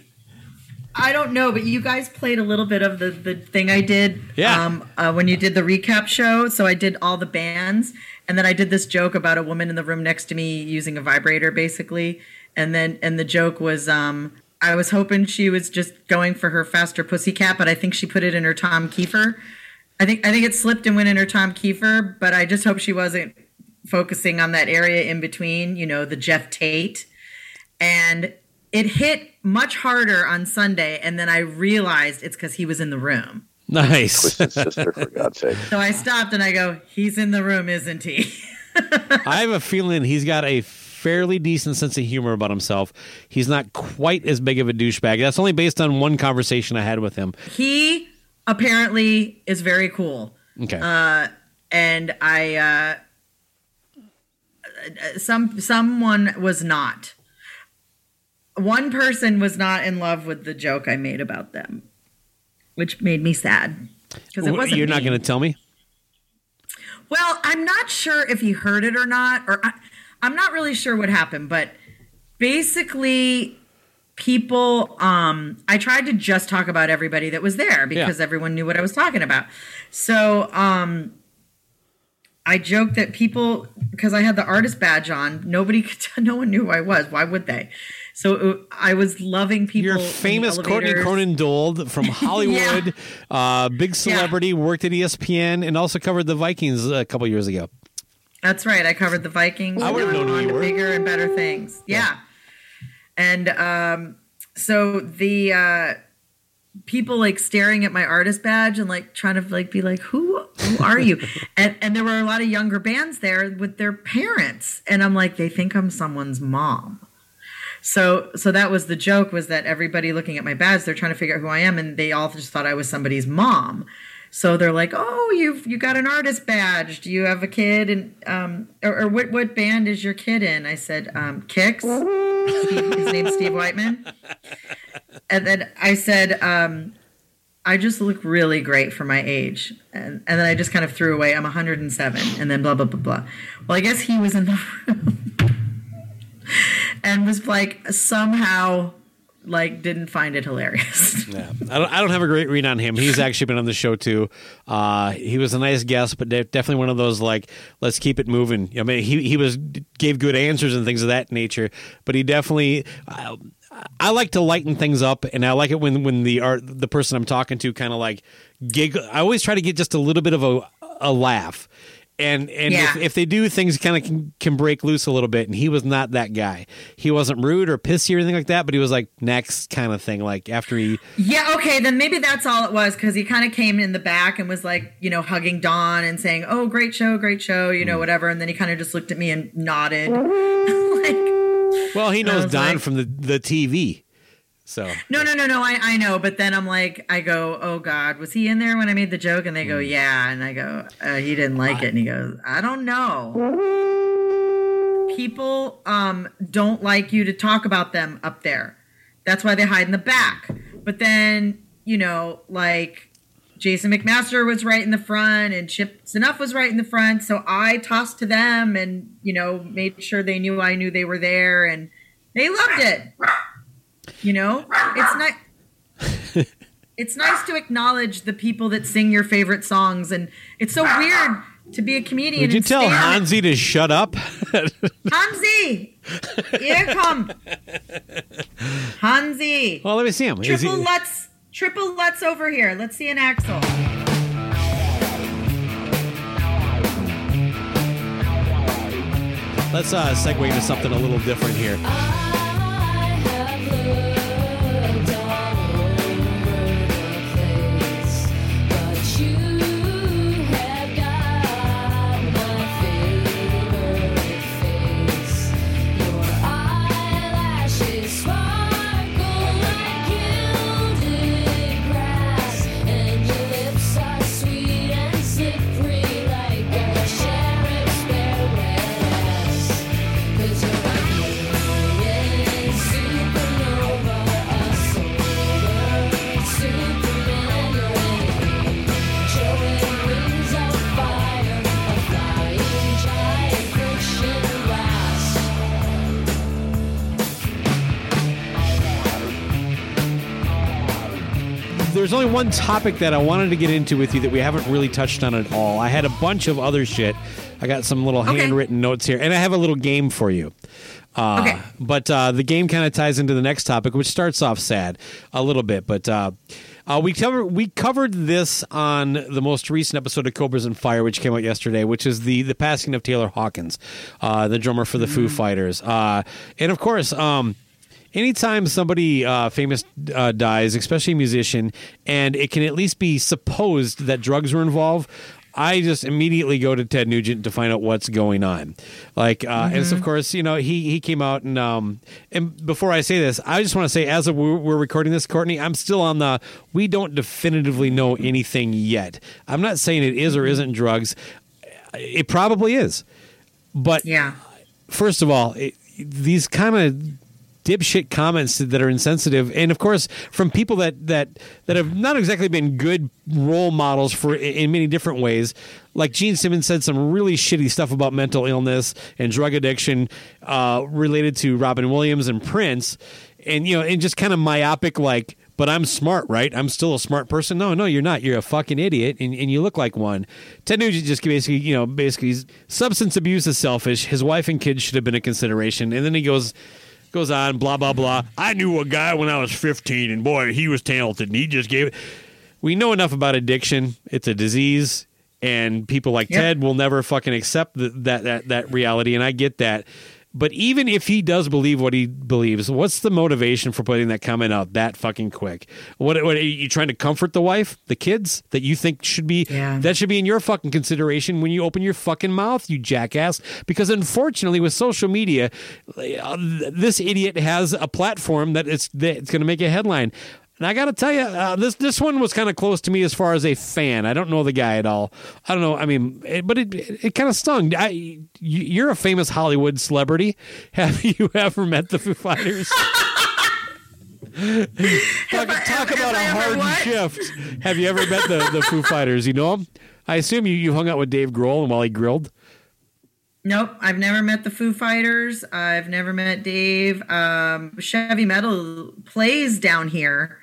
Speaker 2: I don't know, but you guys played a little bit of the, the thing I did
Speaker 1: Yeah.
Speaker 2: um, uh, when you did the recap show. So I did all the bands, and then I did this joke about a woman in the room next to me using a vibrator, basically. And then and the joke was um, I was hoping she was just going for her faster pussycat, but I think she put it in her Tom Keifer. I think I think it slipped and went in her Tom Keifer, but I just hope she wasn't focusing on that area in between, you know, the Geoff Tate and it hit much harder on Sunday and then i realized it's because he was in the room
Speaker 1: Nice.
Speaker 6: Twisted sister, for God's sake.
Speaker 2: so i stopped and i go he's in the room isn't he
Speaker 1: I have a feeling he's got a fairly decent sense of humor about himself. He's not quite as big of a douchebag. That's only based on one conversation I had with him.
Speaker 2: he apparently is very cool
Speaker 1: Okay.
Speaker 2: Uh, and i uh some someone was not one person was not in love with the joke i made about them which made me sad because it wasn't
Speaker 1: You're not going to tell me?
Speaker 2: Well, I'm not sure if he heard it or not, or I, I'm not really sure what happened, but basically, people, um, I tried to just talk about everybody that was there because
Speaker 1: Yeah.
Speaker 2: everyone knew what I was talking about. So, um, I joked that people, because I had the artist badge on, nobody could, no one knew who I was. Why would they? So it, I was loving people.
Speaker 1: You're famous Courtney. Cronin Dold from Hollywood, uh, big celebrity, worked at ESPN, and also covered the Vikings a couple years ago.
Speaker 2: That's right. I covered the Vikings.
Speaker 1: I would've known who you were.
Speaker 2: Bigger and better things. Yeah. And um, so the uh, people like staring at my artist badge and like trying to like be like, who who are you? and and there were a lot of younger bands there with their parents, and I'm like, they think I'm someone's mom. So so that was the joke was that everybody looking at my badge, they're trying to figure out who I am, and they all just thought I was somebody's mom. So they're like, "Oh, you've you got an artist badge. Do you have a kid?" And um, or, or what what band is your kid in? I said, um, "Kix." His name's Steve Whiteman. And then I said, um, "I just look really great for my age." And and then I just kind of threw away, "I'm 107," and then blah blah blah blah. Well, I guess he was in the room and was like somehow like didn't find it hilarious.
Speaker 1: Yeah, I don't, I don't have a great read on him. He's actually been on the show too. Uh, he was a nice guest, but de- definitely one of those like let's keep it moving. I mean, he he was gave good answers and things of that nature, but he definitely. I, I like to lighten things up, and I like it when when the art the person I'm talking to kind of like giggle. I always try to get just a little bit of a a laugh. And and
Speaker 2: Yeah.
Speaker 1: if, if they do things kind of can, can break loose a little bit, and he was not that guy. He wasn't rude or pissy or anything like that, but he was like next kind of thing. Like after he
Speaker 2: yeah, okay, then maybe that's all it was because he kind of came in the back and was like, you know, hugging Don and saying, "Oh, great show, great show," you
Speaker 1: Mm.
Speaker 2: know, whatever. And then he kind of just looked at me and nodded, like,
Speaker 1: Well, he knows Don
Speaker 2: like-
Speaker 1: from the, the TV. So
Speaker 2: no, no, no, no, I, I know. But then I'm like, I go, "Oh God, was he in there when I made the joke?" And they go, "Yeah," and I go, uh, "He didn't like it," and he goes, "I don't know." People um, don't like you to talk about them up there. That's why they hide in the back. But then, you know, like Jason McMaster was right in the front and Chip Z'Nuff was right in the front. So I tossed to them and, you know, made sure they knew I knew they were there and they loved it. You know, it's not. It's nice to acknowledge the people that sing your favorite songs, and it's so weird to be a comedian.
Speaker 1: Did you tell Hansi to shut up?
Speaker 2: Hansi, here come Hansi.
Speaker 1: well, let me see him.
Speaker 2: Triple
Speaker 1: he-
Speaker 2: Lutz, Triple Lutz over here. Let's see an axle.
Speaker 1: let's uh, segue into something a little different here. One topic that I wanted to get into with you that we haven't really touched on at all. I had a bunch of other shit. I got some little
Speaker 2: Okay.
Speaker 1: handwritten notes here, and I have a little game for you. Uh,
Speaker 2: Okay.
Speaker 1: But uh, the game kind of ties into the next topic, which starts off sad a little bit. But uh, uh, we cover we covered this on the most recent episode of Cobras and Fire, which came out yesterday, which is the the passing of Taylor Hawkins, uh, the drummer for the Foo Fighters, uh, and of course. Um, Anytime somebody uh, famous uh, dies, especially a musician, and it can at least be supposed that drugs were involved, I just immediately go to Ted Nugent to find out what's going on. Like, uh, and so of course, you know, he he came out and um, and before I say this, I just want to say, as of we're, we're recording this, Courtney, I'm still on the we don't definitively know anything yet. I'm not saying it is or isn't drugs. It probably is, but
Speaker 2: Yeah.
Speaker 1: first of all, it, these kind of dipshit comments that are insensitive, and of course from people that that that have not exactly been good role models for in many different ways. Like Gene Simmons said some really shitty stuff about mental illness and drug addiction uh, related to Robin Williams and Prince, and you know, and just kind of myopic like. But I'm smart, right? I'm still a smart person. No, no, you're not. You're a fucking idiot, and, and you look like one. Ted Nugent just basically, you know, basically, substance abuse is selfish. His wife and kids should have been a consideration. And then he goes, goes on, blah blah blah. I knew a guy when I was 15, and boy, he was talented, and he just gave it. We know enough about addiction. It's a disease, and people like
Speaker 2: Yep.
Speaker 1: Ted will never fucking accept th- that that that reality, and I get that. But even if he does believe what he believes, what's the motivation for putting that comment out that fucking quick? What, what are you trying to comfort the wife, the kids that you think should be
Speaker 2: Yeah.
Speaker 1: that should be in your fucking consideration when you open your fucking mouth, you jackass? Because unfortunately, with social media, uh, this idiot has a platform that it's that's going to make a headline. And I got to tell you, uh, this this one was kind of close to me as far as a fan. I don't know the guy at all. I don't know. I mean, it, but it it, kind of stung. I, you, you're a famous Hollywood celebrity. Have you ever met the Foo Fighters? talk
Speaker 2: I-
Speaker 1: talk about a hard
Speaker 2: what?
Speaker 1: shift. Have you ever met the, the Foo Fighters? You know them? I assume you, you hung out with Dave Grohl and while he grilled.
Speaker 2: Nope, I've never met the Foo Fighters. I've never met Dave. Um, Chevy Metal plays down here,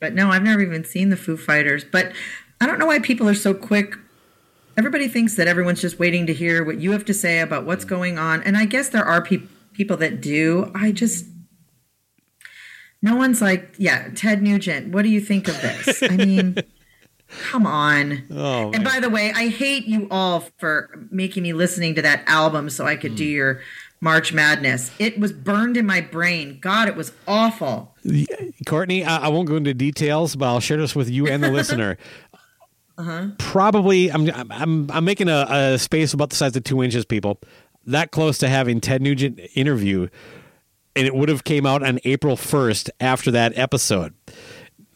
Speaker 2: but no, I've never even seen the Foo Fighters. But I don't know why people are so quick. Everybody thinks that everyone's just waiting to hear what you have to say about what's going on, and I guess there are peop people that do. I just no one's like, yeah, Ted Nugent. What do you think of this? I mean. Come on.
Speaker 1: Oh,
Speaker 2: and by the way, I hate you all for making me listening to that album so I could do
Speaker 1: Hmm.
Speaker 2: your March Madness. It was burned in my brain. God, it was awful.
Speaker 1: Courtney, I, I won't go into details, but I'll share this with you and the listener. Uh-huh. Probably, I'm I'm I'm making a, a space about the size of two inches, people. That close to having Ted Nugent interview, and it would have came out on April first after that episode.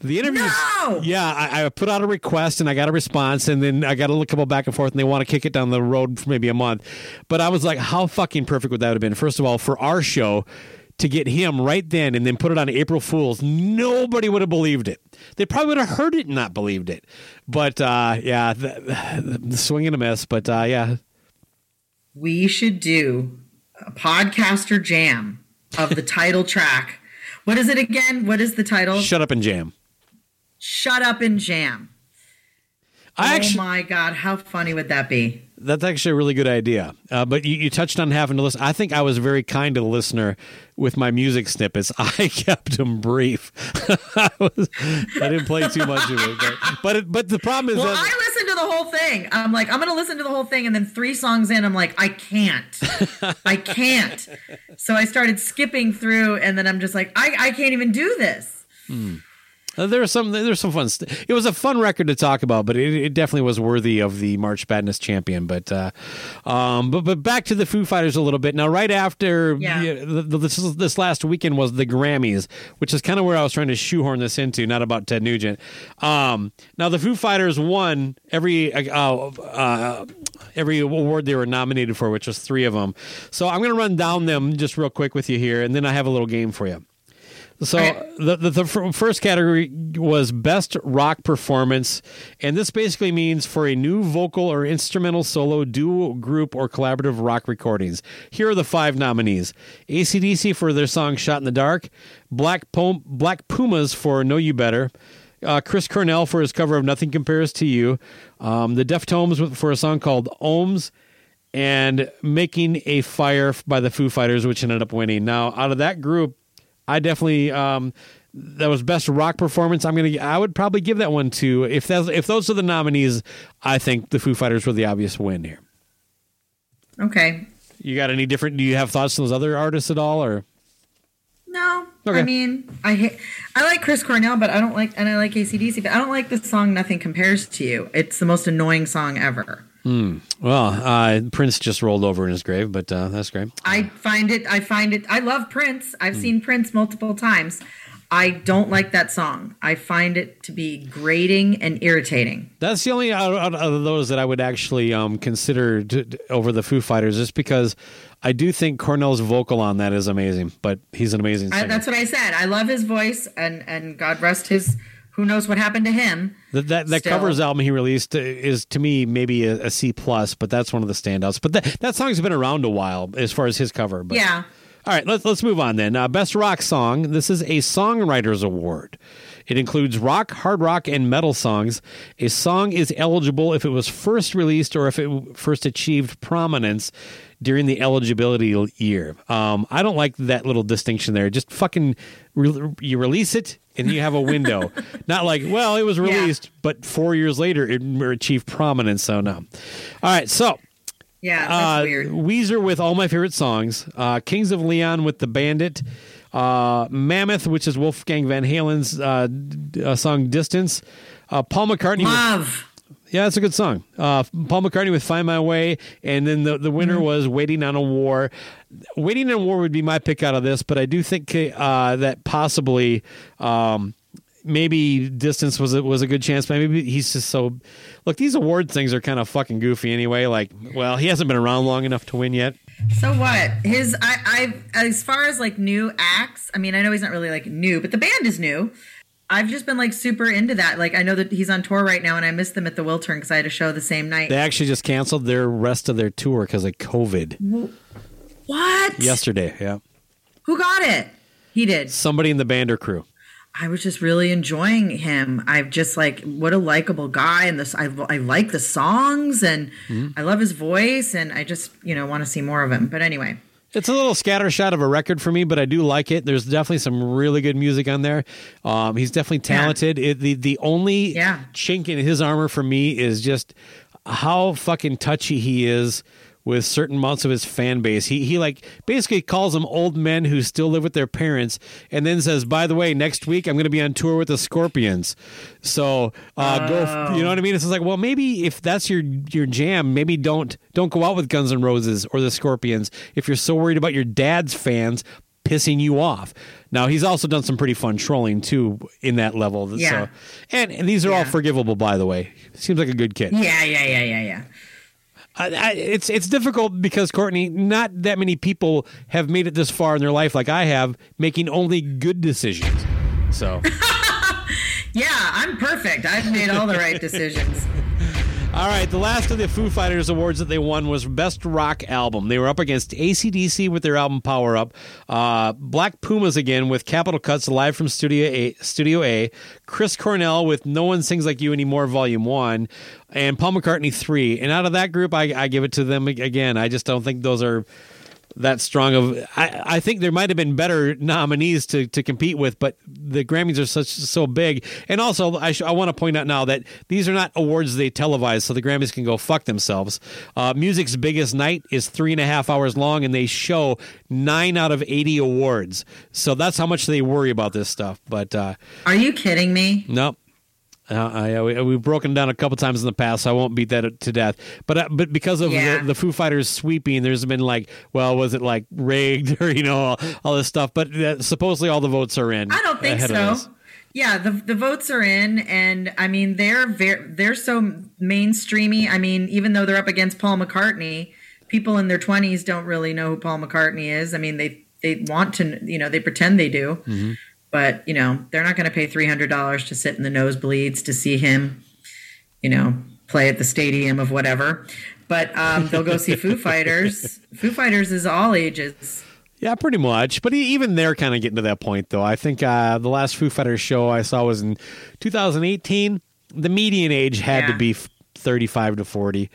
Speaker 1: The interview,
Speaker 2: No!
Speaker 1: yeah, I, I put out a request and I got a response, and then I got a little couple back and forth, and they want to kick it down the road for maybe a month. But I was like, how fucking perfect would that have been? First of all, for our show to get him right then and then put it on April Fools, nobody would have believed it. They probably would have heard it and not believed it. But uh, yeah, the, the, the swing and a miss. But uh, yeah,
Speaker 2: We should do a podcaster jam of the title track. What is it again? What is the title?
Speaker 1: shut up and jam.
Speaker 2: Shut Up and Jam.
Speaker 1: I
Speaker 2: oh
Speaker 1: actually,
Speaker 2: my God, how funny would that be?
Speaker 1: That's actually a really good idea. Uh, but you, you touched on having to listen. I think I was very kind to the listener with my music snippets. I kept them brief. I, was, I didn't play too much of it. But but, it, but the problem is
Speaker 2: Well,
Speaker 1: that
Speaker 2: I listened to the whole thing. I'm like, I'm going to listen to the whole thing. And then three songs in, I'm like, I can't. I can't. So I started skipping through, and then I'm just like, I, I can't even do this.
Speaker 1: Uh, there was some there's some fun. St- it was a fun record to talk about, but it, it definitely was worthy of the March Madness champion. But uh, um, but but back to the Foo Fighters a little bit. Now, right after
Speaker 2: Yeah.
Speaker 1: yeah, the, the, this this last weekend was the Grammys, which is kind of where I was trying to shoehorn this into, not about Ted Nugent. Um, now the Foo Fighters won every uh, uh, every award they were nominated for, which was three of them. So I'm going to run down them just real quick with you here, and then I have a little game for you. So
Speaker 2: Okay.
Speaker 1: the, the the first category was best rock performance, and this basically means for a new vocal or instrumental solo, duo, group, or collaborative rock recordings. Here are the five nominees: ACDC for their song "Shot in the Dark," Black Pom- Black Pumas for "Know You Better," uh, Chris Cornell for his cover of "Nothing Compares to You," um, the Deftones for a song called "Ohms," and "Making a Fire" by the Foo Fighters, which ended up winning. Now, out of that group, I definitely um, that was best rock performance. I'm gonna I would probably give that one to if that's if those are the nominees. I think the Foo Fighters were the obvious win here.
Speaker 2: Okay.
Speaker 1: You got any different? Do you have thoughts on those other artists at all, or
Speaker 2: No,
Speaker 1: Okay.
Speaker 2: I mean, I hate, I like Chris Cornell, but I don't like, and I like ACDC, but I don't like the song "Nothing Compares to You." It's the most annoying song ever.
Speaker 1: Well, uh, Prince just rolled over in his grave, but uh, that's great.
Speaker 2: I find it, I find it, I love Prince. I've seen Prince multiple times. I don't like that song. I find it to be grating and irritating.
Speaker 1: That's the only out, of those that I would actually um, consider t- t- over the Foo Fighters, just because I do think Cornell's vocal on that is amazing. But he's an amazing
Speaker 2: I, that's what I said. I love his voice, and and God rest his. Who knows what happened to him?
Speaker 1: that that, that covers album he released is to me maybe a, a C plus, but that's one of the standouts. But that that song's been around a while as far as his cover. But
Speaker 2: Yeah.
Speaker 1: All right, let's let's move on then. Uh, Best rock song. This is a songwriters award. It includes rock, hard rock, and metal songs. A song is eligible if it was first released or if it first achieved prominence during the eligibility year. Um, I don't like that little distinction there. Just fucking re- you release it and you have a window. Not like, well, it was released, but four years later it achieved prominence. So no. All right, so
Speaker 2: Yeah, that's
Speaker 1: uh,
Speaker 2: weird.
Speaker 1: Weezer with all my favorite songs. Uh, Kings of Leon with the Bandit. Uh, Mammoth, which is Wolfgang Van Halen's uh, uh, song "Distance." Uh, Paul McCartney. with-
Speaker 2: Love.
Speaker 1: Yeah, that's a good song. Uh, Paul McCartney with "Find My Way," and then the the winner
Speaker 2: Mm-hmm.
Speaker 1: was "Waiting on a War." "Waiting on a War" would be my pick out of this, but I do think uh, that possibly. Um, Maybe distance was a, was a good chance, but maybe he's just so. Look, these award things are kind of fucking goofy anyway. Like, well, he hasn't been around long enough to win yet.
Speaker 2: So what? His I I as far as like new acts, I mean, I know he's not really like new, but the band is new. I've just been like super into that. Like I know that he's on tour right now, and I missed them at the Wiltern because I had a show the same night.
Speaker 1: They actually just canceled their rest of their tour because of COVID
Speaker 2: what?
Speaker 1: yesterday. Yeah,
Speaker 2: Who got it? He did.
Speaker 1: somebody in the band or crew.
Speaker 2: I was just really enjoying him. I've just like what a likable guy, and this I I like the songs, and mm-hmm. I love his voice, and I just you know want to see more of him. But anyway,
Speaker 1: It's a little scattershot of a record for me, but I do like it. There's definitely some really good music on there. Um, he's definitely talented. It, the the only
Speaker 2: Yeah.
Speaker 1: chink in his armor for me is just how fucking touchy he is with certain amounts of his fan base. He he like basically calls them old men who still live with their parents, and then says, "By the way, next week I'm going to be on tour with the Scorpions." So uh, go, f- you know what I mean? It's just like, well, maybe if that's your your jam, maybe don't don't go out with Guns N' Roses or the Scorpions if you're so worried about your dad's fans pissing you off. Now he's also done some pretty fun trolling too in that level.
Speaker 2: Yeah.
Speaker 1: So, and, and these are all forgivable, by the way. Seems like a good kid.
Speaker 2: yeah, yeah, yeah, yeah, yeah.
Speaker 1: I, I, it's it's difficult because Courtney, not that many people have made it this far in their life like I have, making only good decisions. So,
Speaker 2: Yeah, I'm perfect. I've made all the right decisions.
Speaker 1: All right, the last of the Foo Fighters awards that they won was Best Rock Album. They were up against ACDC with their album Power Up, uh, Black Pumas again with Capitol Cuts live from Studio A, Studio A, Chris Cornell with No One Sings Like You Anymore Volume One, and Paul McCartney three. And out of that group, I, I give it to them again. I just don't think those are that strong of I, I think there might have been better nominees to, to compete with but the grammys are such so big and also i, sh- I want to point out now that these are not awards they televise so the grammys can go fuck themselves uh, music's biggest night is three and a half hours long and they show nine out of 80 awards so that's how much they worry about this stuff but uh,
Speaker 2: Are you kidding me?
Speaker 1: no. Uh, I, we, we've broken down a couple times in the past, so I won't beat that to death. But uh, but because of
Speaker 2: Yeah.
Speaker 1: the, the Foo Fighters sweeping, there's been like, well, was it like rigged or you know all, all this stuff? But uh, supposedly all the votes are in.
Speaker 2: I don't think so. Yeah, the the votes are in, and I mean they're very they're so mainstreamy. I mean, even though they're up against Paul McCartney, people in their twenties don't really know who Paul McCartney is. I mean, they they want to, you know, they pretend they do,
Speaker 1: Mm-hmm.
Speaker 2: But you know, they're not going to pay three hundred dollars to sit in the nosebleeds to see him, you know, play at the stadium of whatever. But um, they'll go see Foo Fighters. Foo Fighters is all ages.
Speaker 1: Yeah, pretty much. But even they're kind of getting to that point, though. I think uh, the last Foo Fighters show I saw was in 2018. The median age had to be 35 to 40.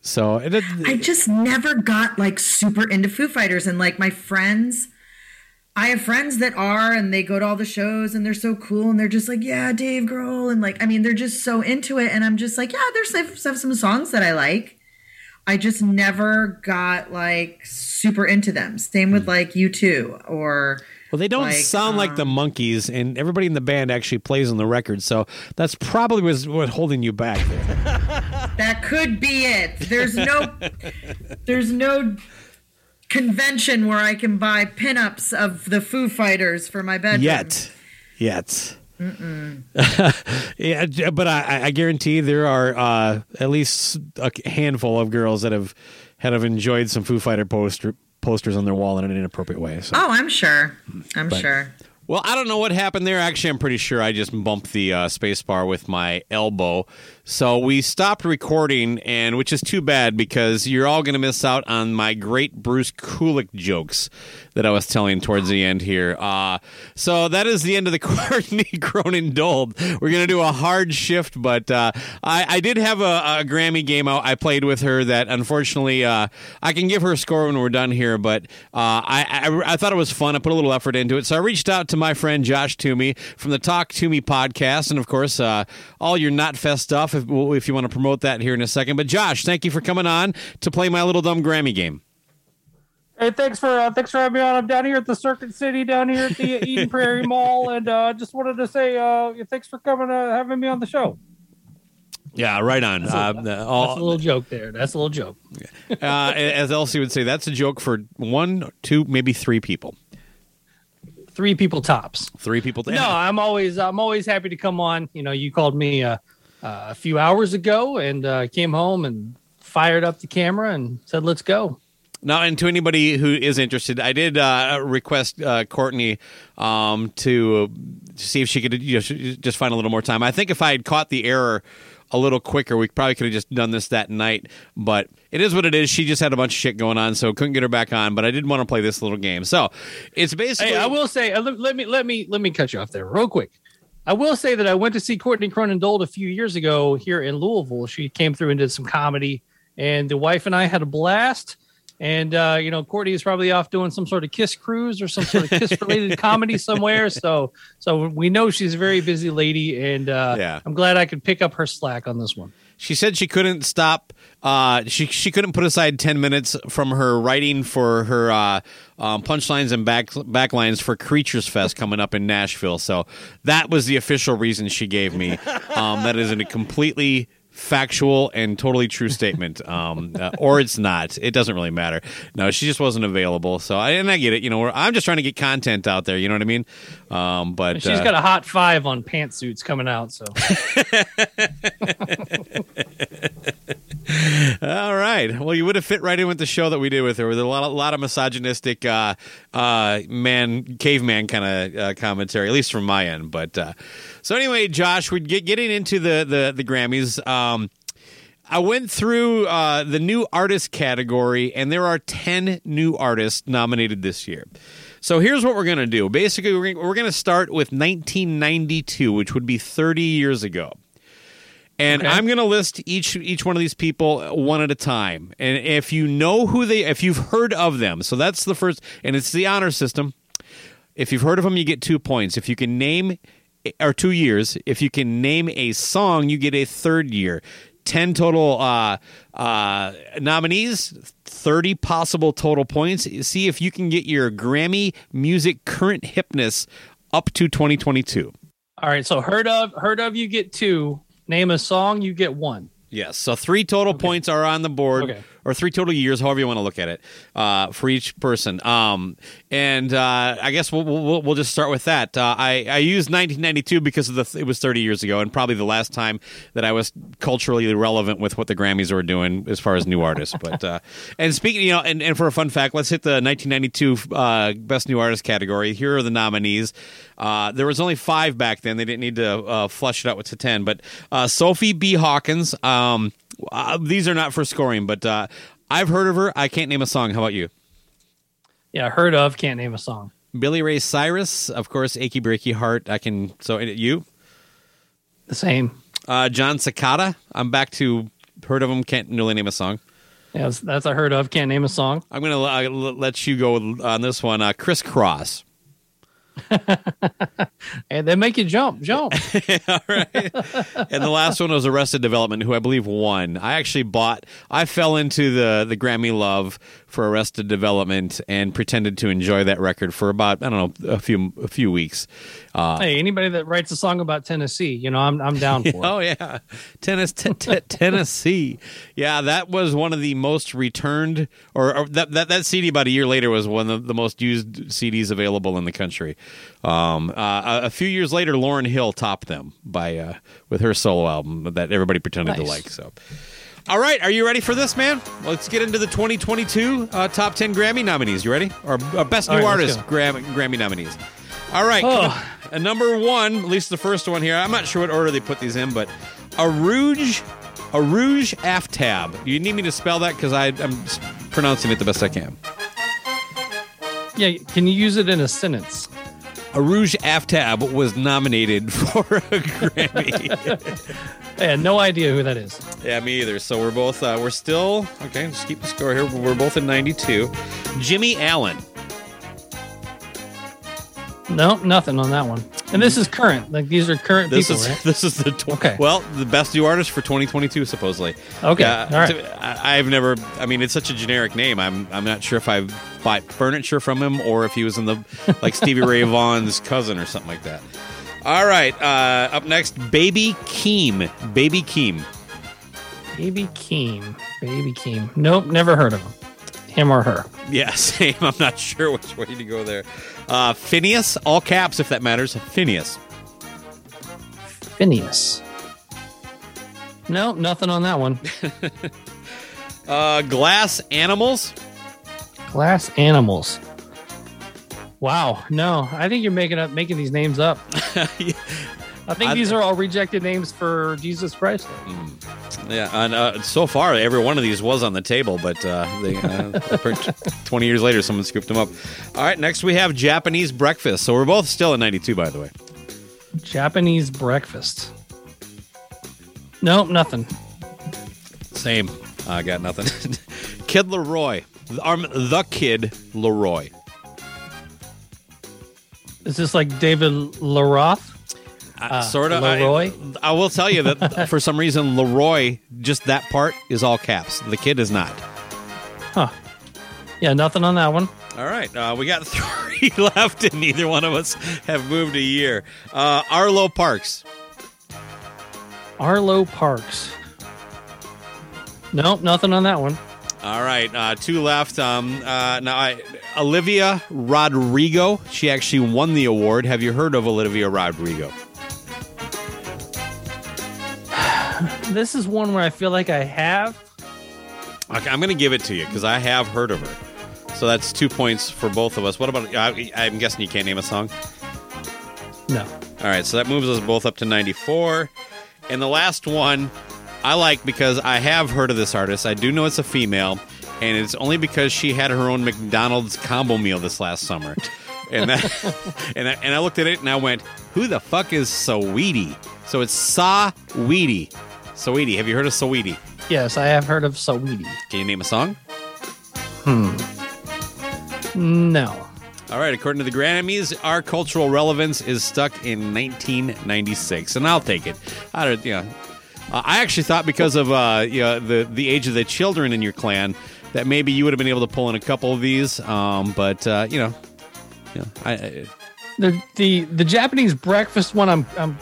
Speaker 1: So it, it-
Speaker 2: I just never got like super into Foo Fighters and like my friends. I have friends that are and they go to all the shows and they're so cool and they're just like, yeah, Dave Grohl and like I mean they're just so into it and I'm just like, yeah, there's some- some songs that I like. I just never got like super into them. Same with like U2 or
Speaker 1: well, they don't
Speaker 2: like,
Speaker 1: sound like the
Speaker 2: um,
Speaker 1: Monkees, and everybody in the band actually plays on the record. So that's probably was what holding you back there.
Speaker 2: That could be it. There's no there's no convention where I can buy pinups of the Foo Fighters for my bedroom.
Speaker 1: Yet. Yet. yeah, but I, I guarantee there are uh, at least a handful of girls that have had have enjoyed some Foo Fighter poster posters on their wall in an inappropriate way. So.
Speaker 2: Oh, I'm sure. I'm sure.
Speaker 1: Well, I don't know what happened there. Actually, I'm pretty sure I just bumped the uh, space bar with my elbow. So we stopped recording, and which is too bad because you're all going to miss out on my great Bruce Kulick jokes that I was telling towards the end here. Uh, so that is the end of the Courtney Cronin Dold. We're going to do a hard shift, but uh, I, I did have a, a Grammy game I played with her that unfortunately uh, I can give her a score when we're done here, but uh, I, I, I thought it was fun. I put a little effort into it. So I reached out to my friend Josh Toomey from the Talk to Me podcast, and of course, uh, all your Not Fest stuff if, if you want to promote that here in a second. But Josh, thank you for coming on to play my little dumb Grammy game.
Speaker 6: Hey, thanks for uh, thanks for having me on. I'm down here at the Circuit City, down here at the Eden Prairie Mall, and uh, just wanted to say uh, thanks for coming, uh, having me on the show.
Speaker 1: Yeah, right on. Uh, the-
Speaker 6: That's
Speaker 1: all-
Speaker 6: a little joke there. That's a little joke.
Speaker 1: uh, as Elsie would say, that's a joke for one, two, maybe three people.
Speaker 6: Three people tops.
Speaker 1: Three people.
Speaker 6: No, I'm always I'm always happy to come on. You know, you called me uh, uh, a few hours ago, and uh, came home and fired up the camera and said, "Let's go."
Speaker 1: Now, and to anybody who is interested, I did uh, request uh, Courtney um, to see if she could you know, just find a little more time. I think if I had caught the error a little quicker, we probably could have just done this that night. But it is what it is. She just had a bunch of shit going on, so couldn't get her back on. But I did want to play this little game. So it's basically.
Speaker 6: Hey, I will say, uh, let, let me let me let me cut you off there real quick. I will say that I went to see Courtney Cronin Dold a few years ago here in Louisville. She came through and did some comedy, and the wife and I had a blast. And uh, you know, Courtney is probably off doing some sort of kiss cruise or some sort of kiss related comedy somewhere. So, so we know she's a very busy lady, and uh,
Speaker 1: Yeah.
Speaker 6: I'm glad I could pick up her slack on this one.
Speaker 1: She said she couldn't stop. Uh, she she couldn't put aside ten minutes from her writing for her uh, um, punchlines and back backlines for Creatures Fest coming up in Nashville. So that was the official reason she gave me. Um, that is a completely factual and totally true statement, um, uh, or it's not. It doesn't really matter. No, she just wasn't available. So I, and I get it. You know, we're, I'm just trying to get content out there. You know what I mean? Um, but
Speaker 6: she's
Speaker 1: uh,
Speaker 6: got a hot five on pantsuits coming out. So
Speaker 1: All right. Well, you would have fit right in with the show that we did with her. With a lot, a lot of misogynistic, uh, uh, man, caveman kind of uh, commentary, at least from my end. But uh, so anyway, Josh, we're get, getting into the the, the Grammys. Um, I went through uh, the new artist category, and there are ten new artists nominated this year. So here's what we're gonna do. Basically, we're gonna, we're gonna start with 1992, which would be 30 years ago and I'm going to list each each one of these people one at a time. And if you know who they, if you've heard of them, so that's the first, and it's the honor system. If you've heard of them, you get two points. If you can name, or two years. If you can name a song, you get a third year. Ten total uh, uh, nominees, thirty possible total points. See if you can get your Grammy Music Current Hipness up to 2022.
Speaker 6: all right, so heard of heard of you get two. Name a song, you get one.
Speaker 1: Yes. So three total points are on the board,
Speaker 6: Okay.
Speaker 1: Or three total years, however you want to look at it, uh, for each person. Um, and uh, I guess we'll, we'll we'll just start with that. Uh, I I used 1992 because of the it was 30 years ago, and probably the last time that I was culturally relevant with what the Grammys were doing as far as new artists. But uh, and speaking, you know, and, and for a fun fact, let's hit the 1992 uh, best new artist category. Here are the nominees. Uh, there was only five back then. They didn't need to flush it out with to ten. But Sophie B. Hawkins. Um, uh, these are not for scoring, but uh, I've heard of her. I can't name a song. How about you?
Speaker 6: Yeah, heard of. Can't name a song.
Speaker 1: Billy Ray Cyrus, of course, "Achy Breaky Heart." I can. So you,
Speaker 6: The same.
Speaker 1: uh, Jon Secada. I'm back to heard of him. Can't really name a song.
Speaker 6: Yeah, that's, that's a heard of. Can't name a song.
Speaker 1: I'm gonna uh, let you go on this one. Uh, Kris Kross.
Speaker 6: And they make you jump, jump.
Speaker 1: and the last one was Arrested Development, who I believe won. I actually bought. I fell into the the Grammy love for Arrested Development and pretended to enjoy that record for about I don't know a few a few weeks. Uh,
Speaker 6: hey, anybody that writes a song about Tennessee, you know, I'm I'm down for it.
Speaker 1: Oh yeah, Tennis, t- t- Tennessee. Yeah, that was one of the most returned, or, or that, that that CD about a year later was one of the most used CDs available in the country. Um, uh, a, a few years later, Lauryn Hill topped them by uh, with her solo album that everybody pretended to like. So. All right, are you ready for this, man? Let's get into the 2022 uh, top 10 Grammy nominees. You ready? Or uh, best new
Speaker 6: right,
Speaker 1: artist
Speaker 6: go.
Speaker 1: Gram- Grammy nominees. All right,
Speaker 6: Oh.
Speaker 1: uh, number one, at least the first one here. I'm not sure what order they put these in, but Arooj, a Rouge Aftab. You need me to spell that because I'm pronouncing it the best I can.
Speaker 6: Yeah, can you use it in a sentence?
Speaker 1: Arooj Aftab was nominated for a Grammy.
Speaker 6: I had no idea who that is.
Speaker 1: yeah, me either. So we're both uh, we're still okay. Just keep the score here. We're both in 92. Jimmy Allen.
Speaker 6: No, nothing on that one. And this is current. Like these are current
Speaker 1: This
Speaker 6: people,
Speaker 1: is
Speaker 6: right?
Speaker 1: this is the tw-
Speaker 6: Okay.
Speaker 1: well the best new artist for 2022 supposedly.
Speaker 6: Okay,
Speaker 1: Yeah,
Speaker 6: all right.
Speaker 1: I, I've never. I mean, it's such a generic name. I'm I'm not sure if I bought furniture from him or if he was in the like Stevie Ray Vaughan's cousin or something like that. All right. Uh, up next, Baby Keem. Baby Keem.
Speaker 6: Baby Keem. Baby Keem. Nope, never heard of him. Him or her.
Speaker 1: Yeah, same. I'm not sure which way to go there. Uh, FINNEAS, all caps if that matters. FINNEAS.
Speaker 6: FINNEAS. Nope, nothing on that one.
Speaker 1: Uh, Glass Animals.
Speaker 6: Glass animals. Wow. No, I think you're making up making these names up. I think
Speaker 1: I-
Speaker 6: these are all rejected names for Jesus Christ.
Speaker 1: Yeah, and uh, so far every one of these was on the table, but uh, they, uh, twenty years later, someone scooped them up. All right, next we have Japanese breakfast. So we're both still at ninety-two, by the way.
Speaker 6: Japanese breakfast. Nope, nothing.
Speaker 1: Same. I got nothing. Kid LAROI, the, um, the Kid LAROI.
Speaker 6: Is this like David Laroth?
Speaker 1: Uh, sort of.
Speaker 6: LAROI?
Speaker 1: I, I will tell you that for some reason, LAROI, just that part is all caps. The kid is not.
Speaker 6: Huh. Yeah, nothing on that one.
Speaker 1: All right, uh, we got three left, and neither one of us have moved a year. Uh, Arlo Parks.
Speaker 6: Arlo Parks. Nope, nothing on that one.
Speaker 1: All right, uh, two left. Um, uh, now, I, Olivia Rodrigo. She actually won the award. Have you heard of Olivia Rodrigo?
Speaker 6: This is one where I feel like I have.
Speaker 1: Okay, I'm going to give it to you because I have heard of her. So that's two points for both of us. What about? I, I'm guessing you can't name a song.
Speaker 6: No.
Speaker 1: All right, so that moves us both up to 94. And the last one I like because I have heard of this artist. I do know it's a female, and it's only because she had her own McDonald's combo meal this last summer. And that, and I, and I looked at it and I went, "Who the fuck is Saweetie?" So it's Saweetie. Saweetie. Have you heard of Saweetie?
Speaker 6: Yes, I have heard of Saweetie.
Speaker 1: Can you name a song? Hmm.
Speaker 6: No.
Speaker 1: All right, according to the Grammys, our cultural relevance is stuck in 1996, and I'll take it. I don't, you know, uh, I actually thought because of uh, you know, the the age of the children in your clan that maybe you would have been able to pull in a couple of these, um, but uh, you know, I, I,
Speaker 6: The the the Japanese breakfast one I'm I'm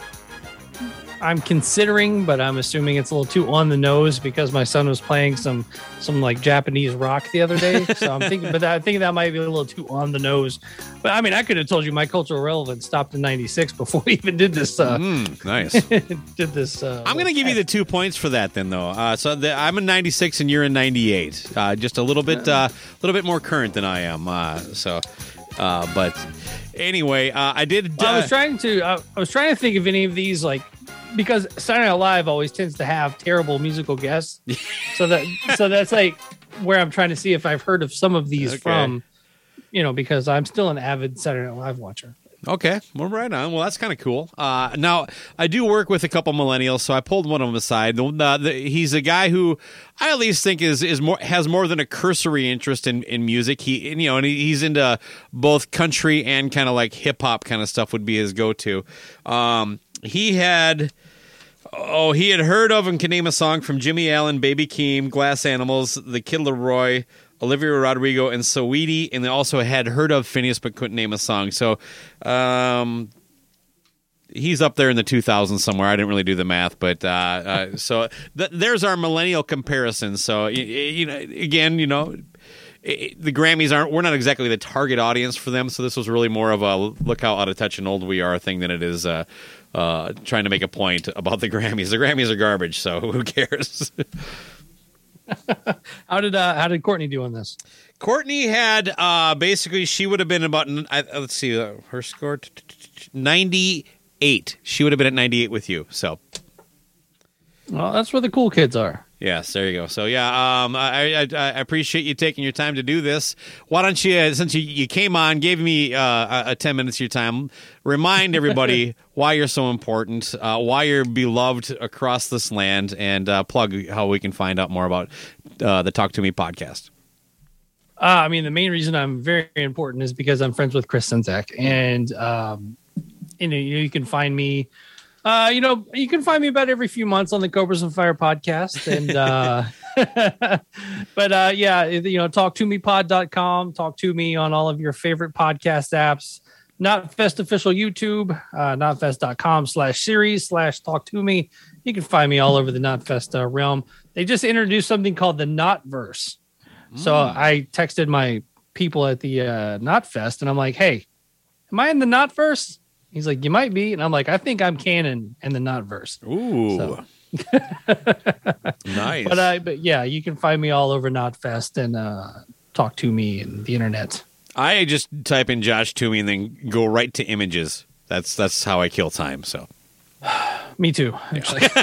Speaker 6: I'm considering, but I'm assuming it's a little too on the nose because my son was playing some some like Japanese rock the other day. So I'm thinking, but I think that might be a little too on the nose. But I mean, I could have told you my cultural relevance stopped in '96 before we even did this. Uh,
Speaker 1: mm, nice.
Speaker 6: did this? Uh,
Speaker 1: I'm going to give you the two points for that then, though. Uh, so the, I'm in '96 and you're in '98, uh, just a little bit, a little bit more current than I am. Uh, so, uh, but anyway, uh, I did.
Speaker 6: I
Speaker 1: uh,
Speaker 6: was trying to. I, I was trying to think of any of these like because Saturday Night Live always tends to have terrible musical guests. so that so that's like where I'm trying to see if I've heard of some of these
Speaker 1: Okay.
Speaker 6: from. you know, because I'm still an avid Saturday Night Live watcher.
Speaker 1: Okay, well, right on. Well, that's kind of cool. Uh, now, I do work with a couple millennials, so I pulled one of them aside. The, the, the, he's a guy who I at least think is is more has more than a cursory interest in, in music. He, and, you know, and he, he's into both country and kind of like hip hop kind of stuff would be his go to. Um, he had. Oh, he had heard of and can name a song from Jimmy Allen, Baby Keem, Glass Animals, The Kid LAROI, Olivia Rodrigo, and Saweetie, and they also had heard of FINNEAS but couldn't name a song. So, um, he's up there in the 2000s somewhere. I didn't really do the math, but uh, uh, so th- there's our millennial comparison. So, y- y- you know, again, you know. The Grammys aren't. We're not exactly the target audience for them, so this was really more of a look how out of touch and old we are thing than it is uh, uh, trying to make a point about the Grammys. The Grammys are garbage, so who cares?
Speaker 6: How did uh, how did Courtney do on this?
Speaker 1: Courtney had uh, basically she would have been about I- let's see uh, her score ninety eight. She would have been at ninety eight with you. So
Speaker 6: Well, that's where the cool kids are.
Speaker 1: Yes, there you go. So yeah, um, I, I, I appreciate you taking your time to do this. Why don't you, uh, since you, you came on, gave me uh, a, a ten minutes of your time, remind everybody why you're so important, uh, why you're beloved across this land, and uh, plug how we can find out more about uh, the Talk Toomey podcast.
Speaker 6: Uh, I mean, the main reason I'm very important is because I'm friends with Chris Czynszak, and um, you know, you can find me. Uh, you know, you can find me about every few months on the Cobras and Fire podcast, and uh, but uh, yeah, you know, talk to me pod.com, talk to me on all of your favorite podcast apps. Knotfest official YouTube, uh, knotfest.com slash series slash talk to me. You can find me all over the Knotfest uh, realm. They just introduced something called the Knotverse. So I texted my people at the uh, Knotfest, and I'm like, "Hey, am I in the Knotverse?" He's like, "You might be," and I'm like, "I think I'm canon and the Knotverse."
Speaker 1: Ooh,
Speaker 6: So-
Speaker 1: nice.
Speaker 6: But uh, but yeah, you can find me all over Knotfest and uh, talk to me and the internet.
Speaker 1: I just type in Josh Toomey and then go right to images. That's that's how I kill time. So
Speaker 6: Me too. Actually,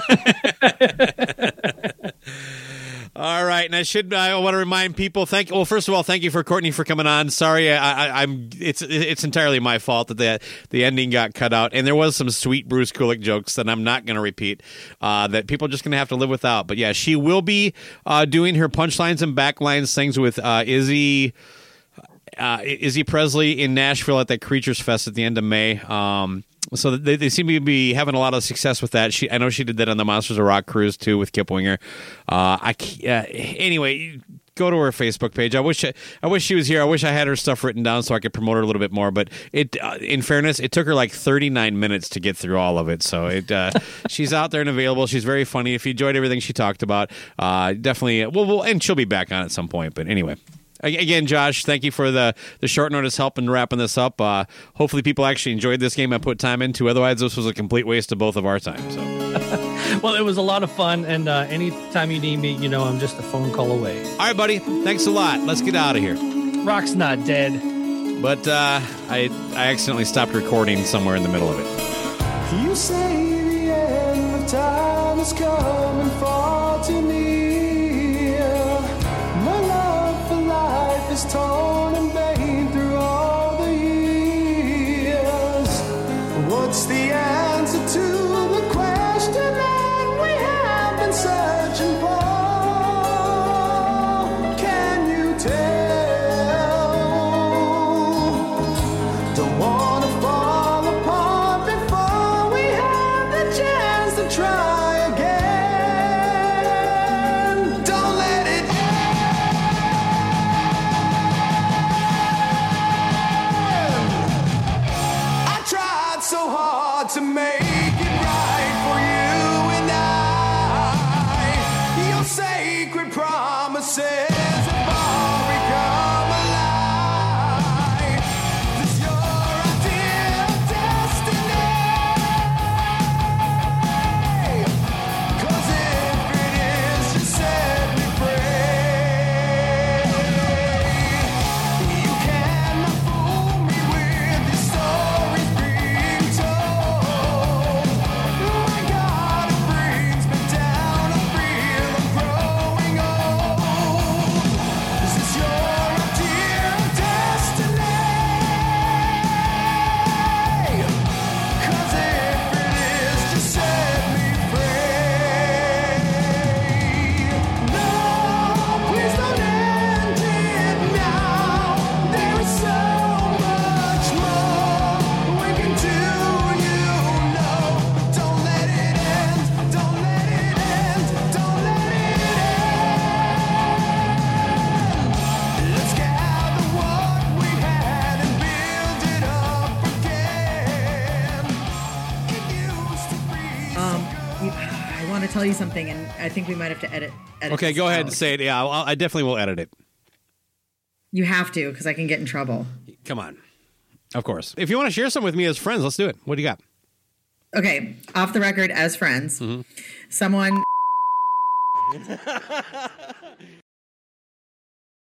Speaker 1: all right, and I should I want to remind people. Thank well, first of all, thank you for Courtney for coming on. Sorry, I, I'm it's it's entirely my fault that the the ending got cut out, and there was some sweet Bruce Kulick jokes that I'm not going to repeat. Uh, that people are just going to have to live without. But yeah, she will be uh, doing her punchlines and backlines things with uh, Izzy. Uh, Izzy Presley in Nashville at that Creatures Fest at the end of May. Um, so they, they seem to be having a lot of success with that. She, I know she did that on the Monsters of Rock cruise too with Kip Winger. Uh, I uh, anyway. Go to her Facebook page. I wish I, I wish she was here. I wish I had her stuff written down so I could promote her a little bit more. But it, uh, in fairness, it took her like 39 minutes to get through all of it. So it, uh, she's out there and available. She's very funny. If you enjoyed everything she talked about, uh, definitely. Well, well, and she'll be back on at some point. But anyway, Again, Josh, thank you for the, the short notice help in wrapping this up. Uh, hopefully, people actually enjoyed this game I put time into. Otherwise, this was a complete waste of both of our time. So,
Speaker 6: well, it was a lot of fun, and uh, anytime you need me, you know, I'm just a phone call away.
Speaker 1: all right, buddy. Thanks a lot. Let's get out of here.
Speaker 6: Rock's not dead.
Speaker 1: But uh, I I accidentally stopped recording somewhere in the middle of it.
Speaker 7: You say the end of time is coming far too near. Is torn and vain through all the years. What's the answer you
Speaker 2: something, and I think we might have to edit. edit
Speaker 1: Okay, go ahead and say it. Yeah, I'll, I definitely will edit it.
Speaker 2: You have to, because I can get in trouble.
Speaker 1: Come on. Of course. If you want to share some with me as friends, let's do it. What do you got?
Speaker 2: Okay, off the record, as friends,
Speaker 1: Mm-hmm.
Speaker 2: someone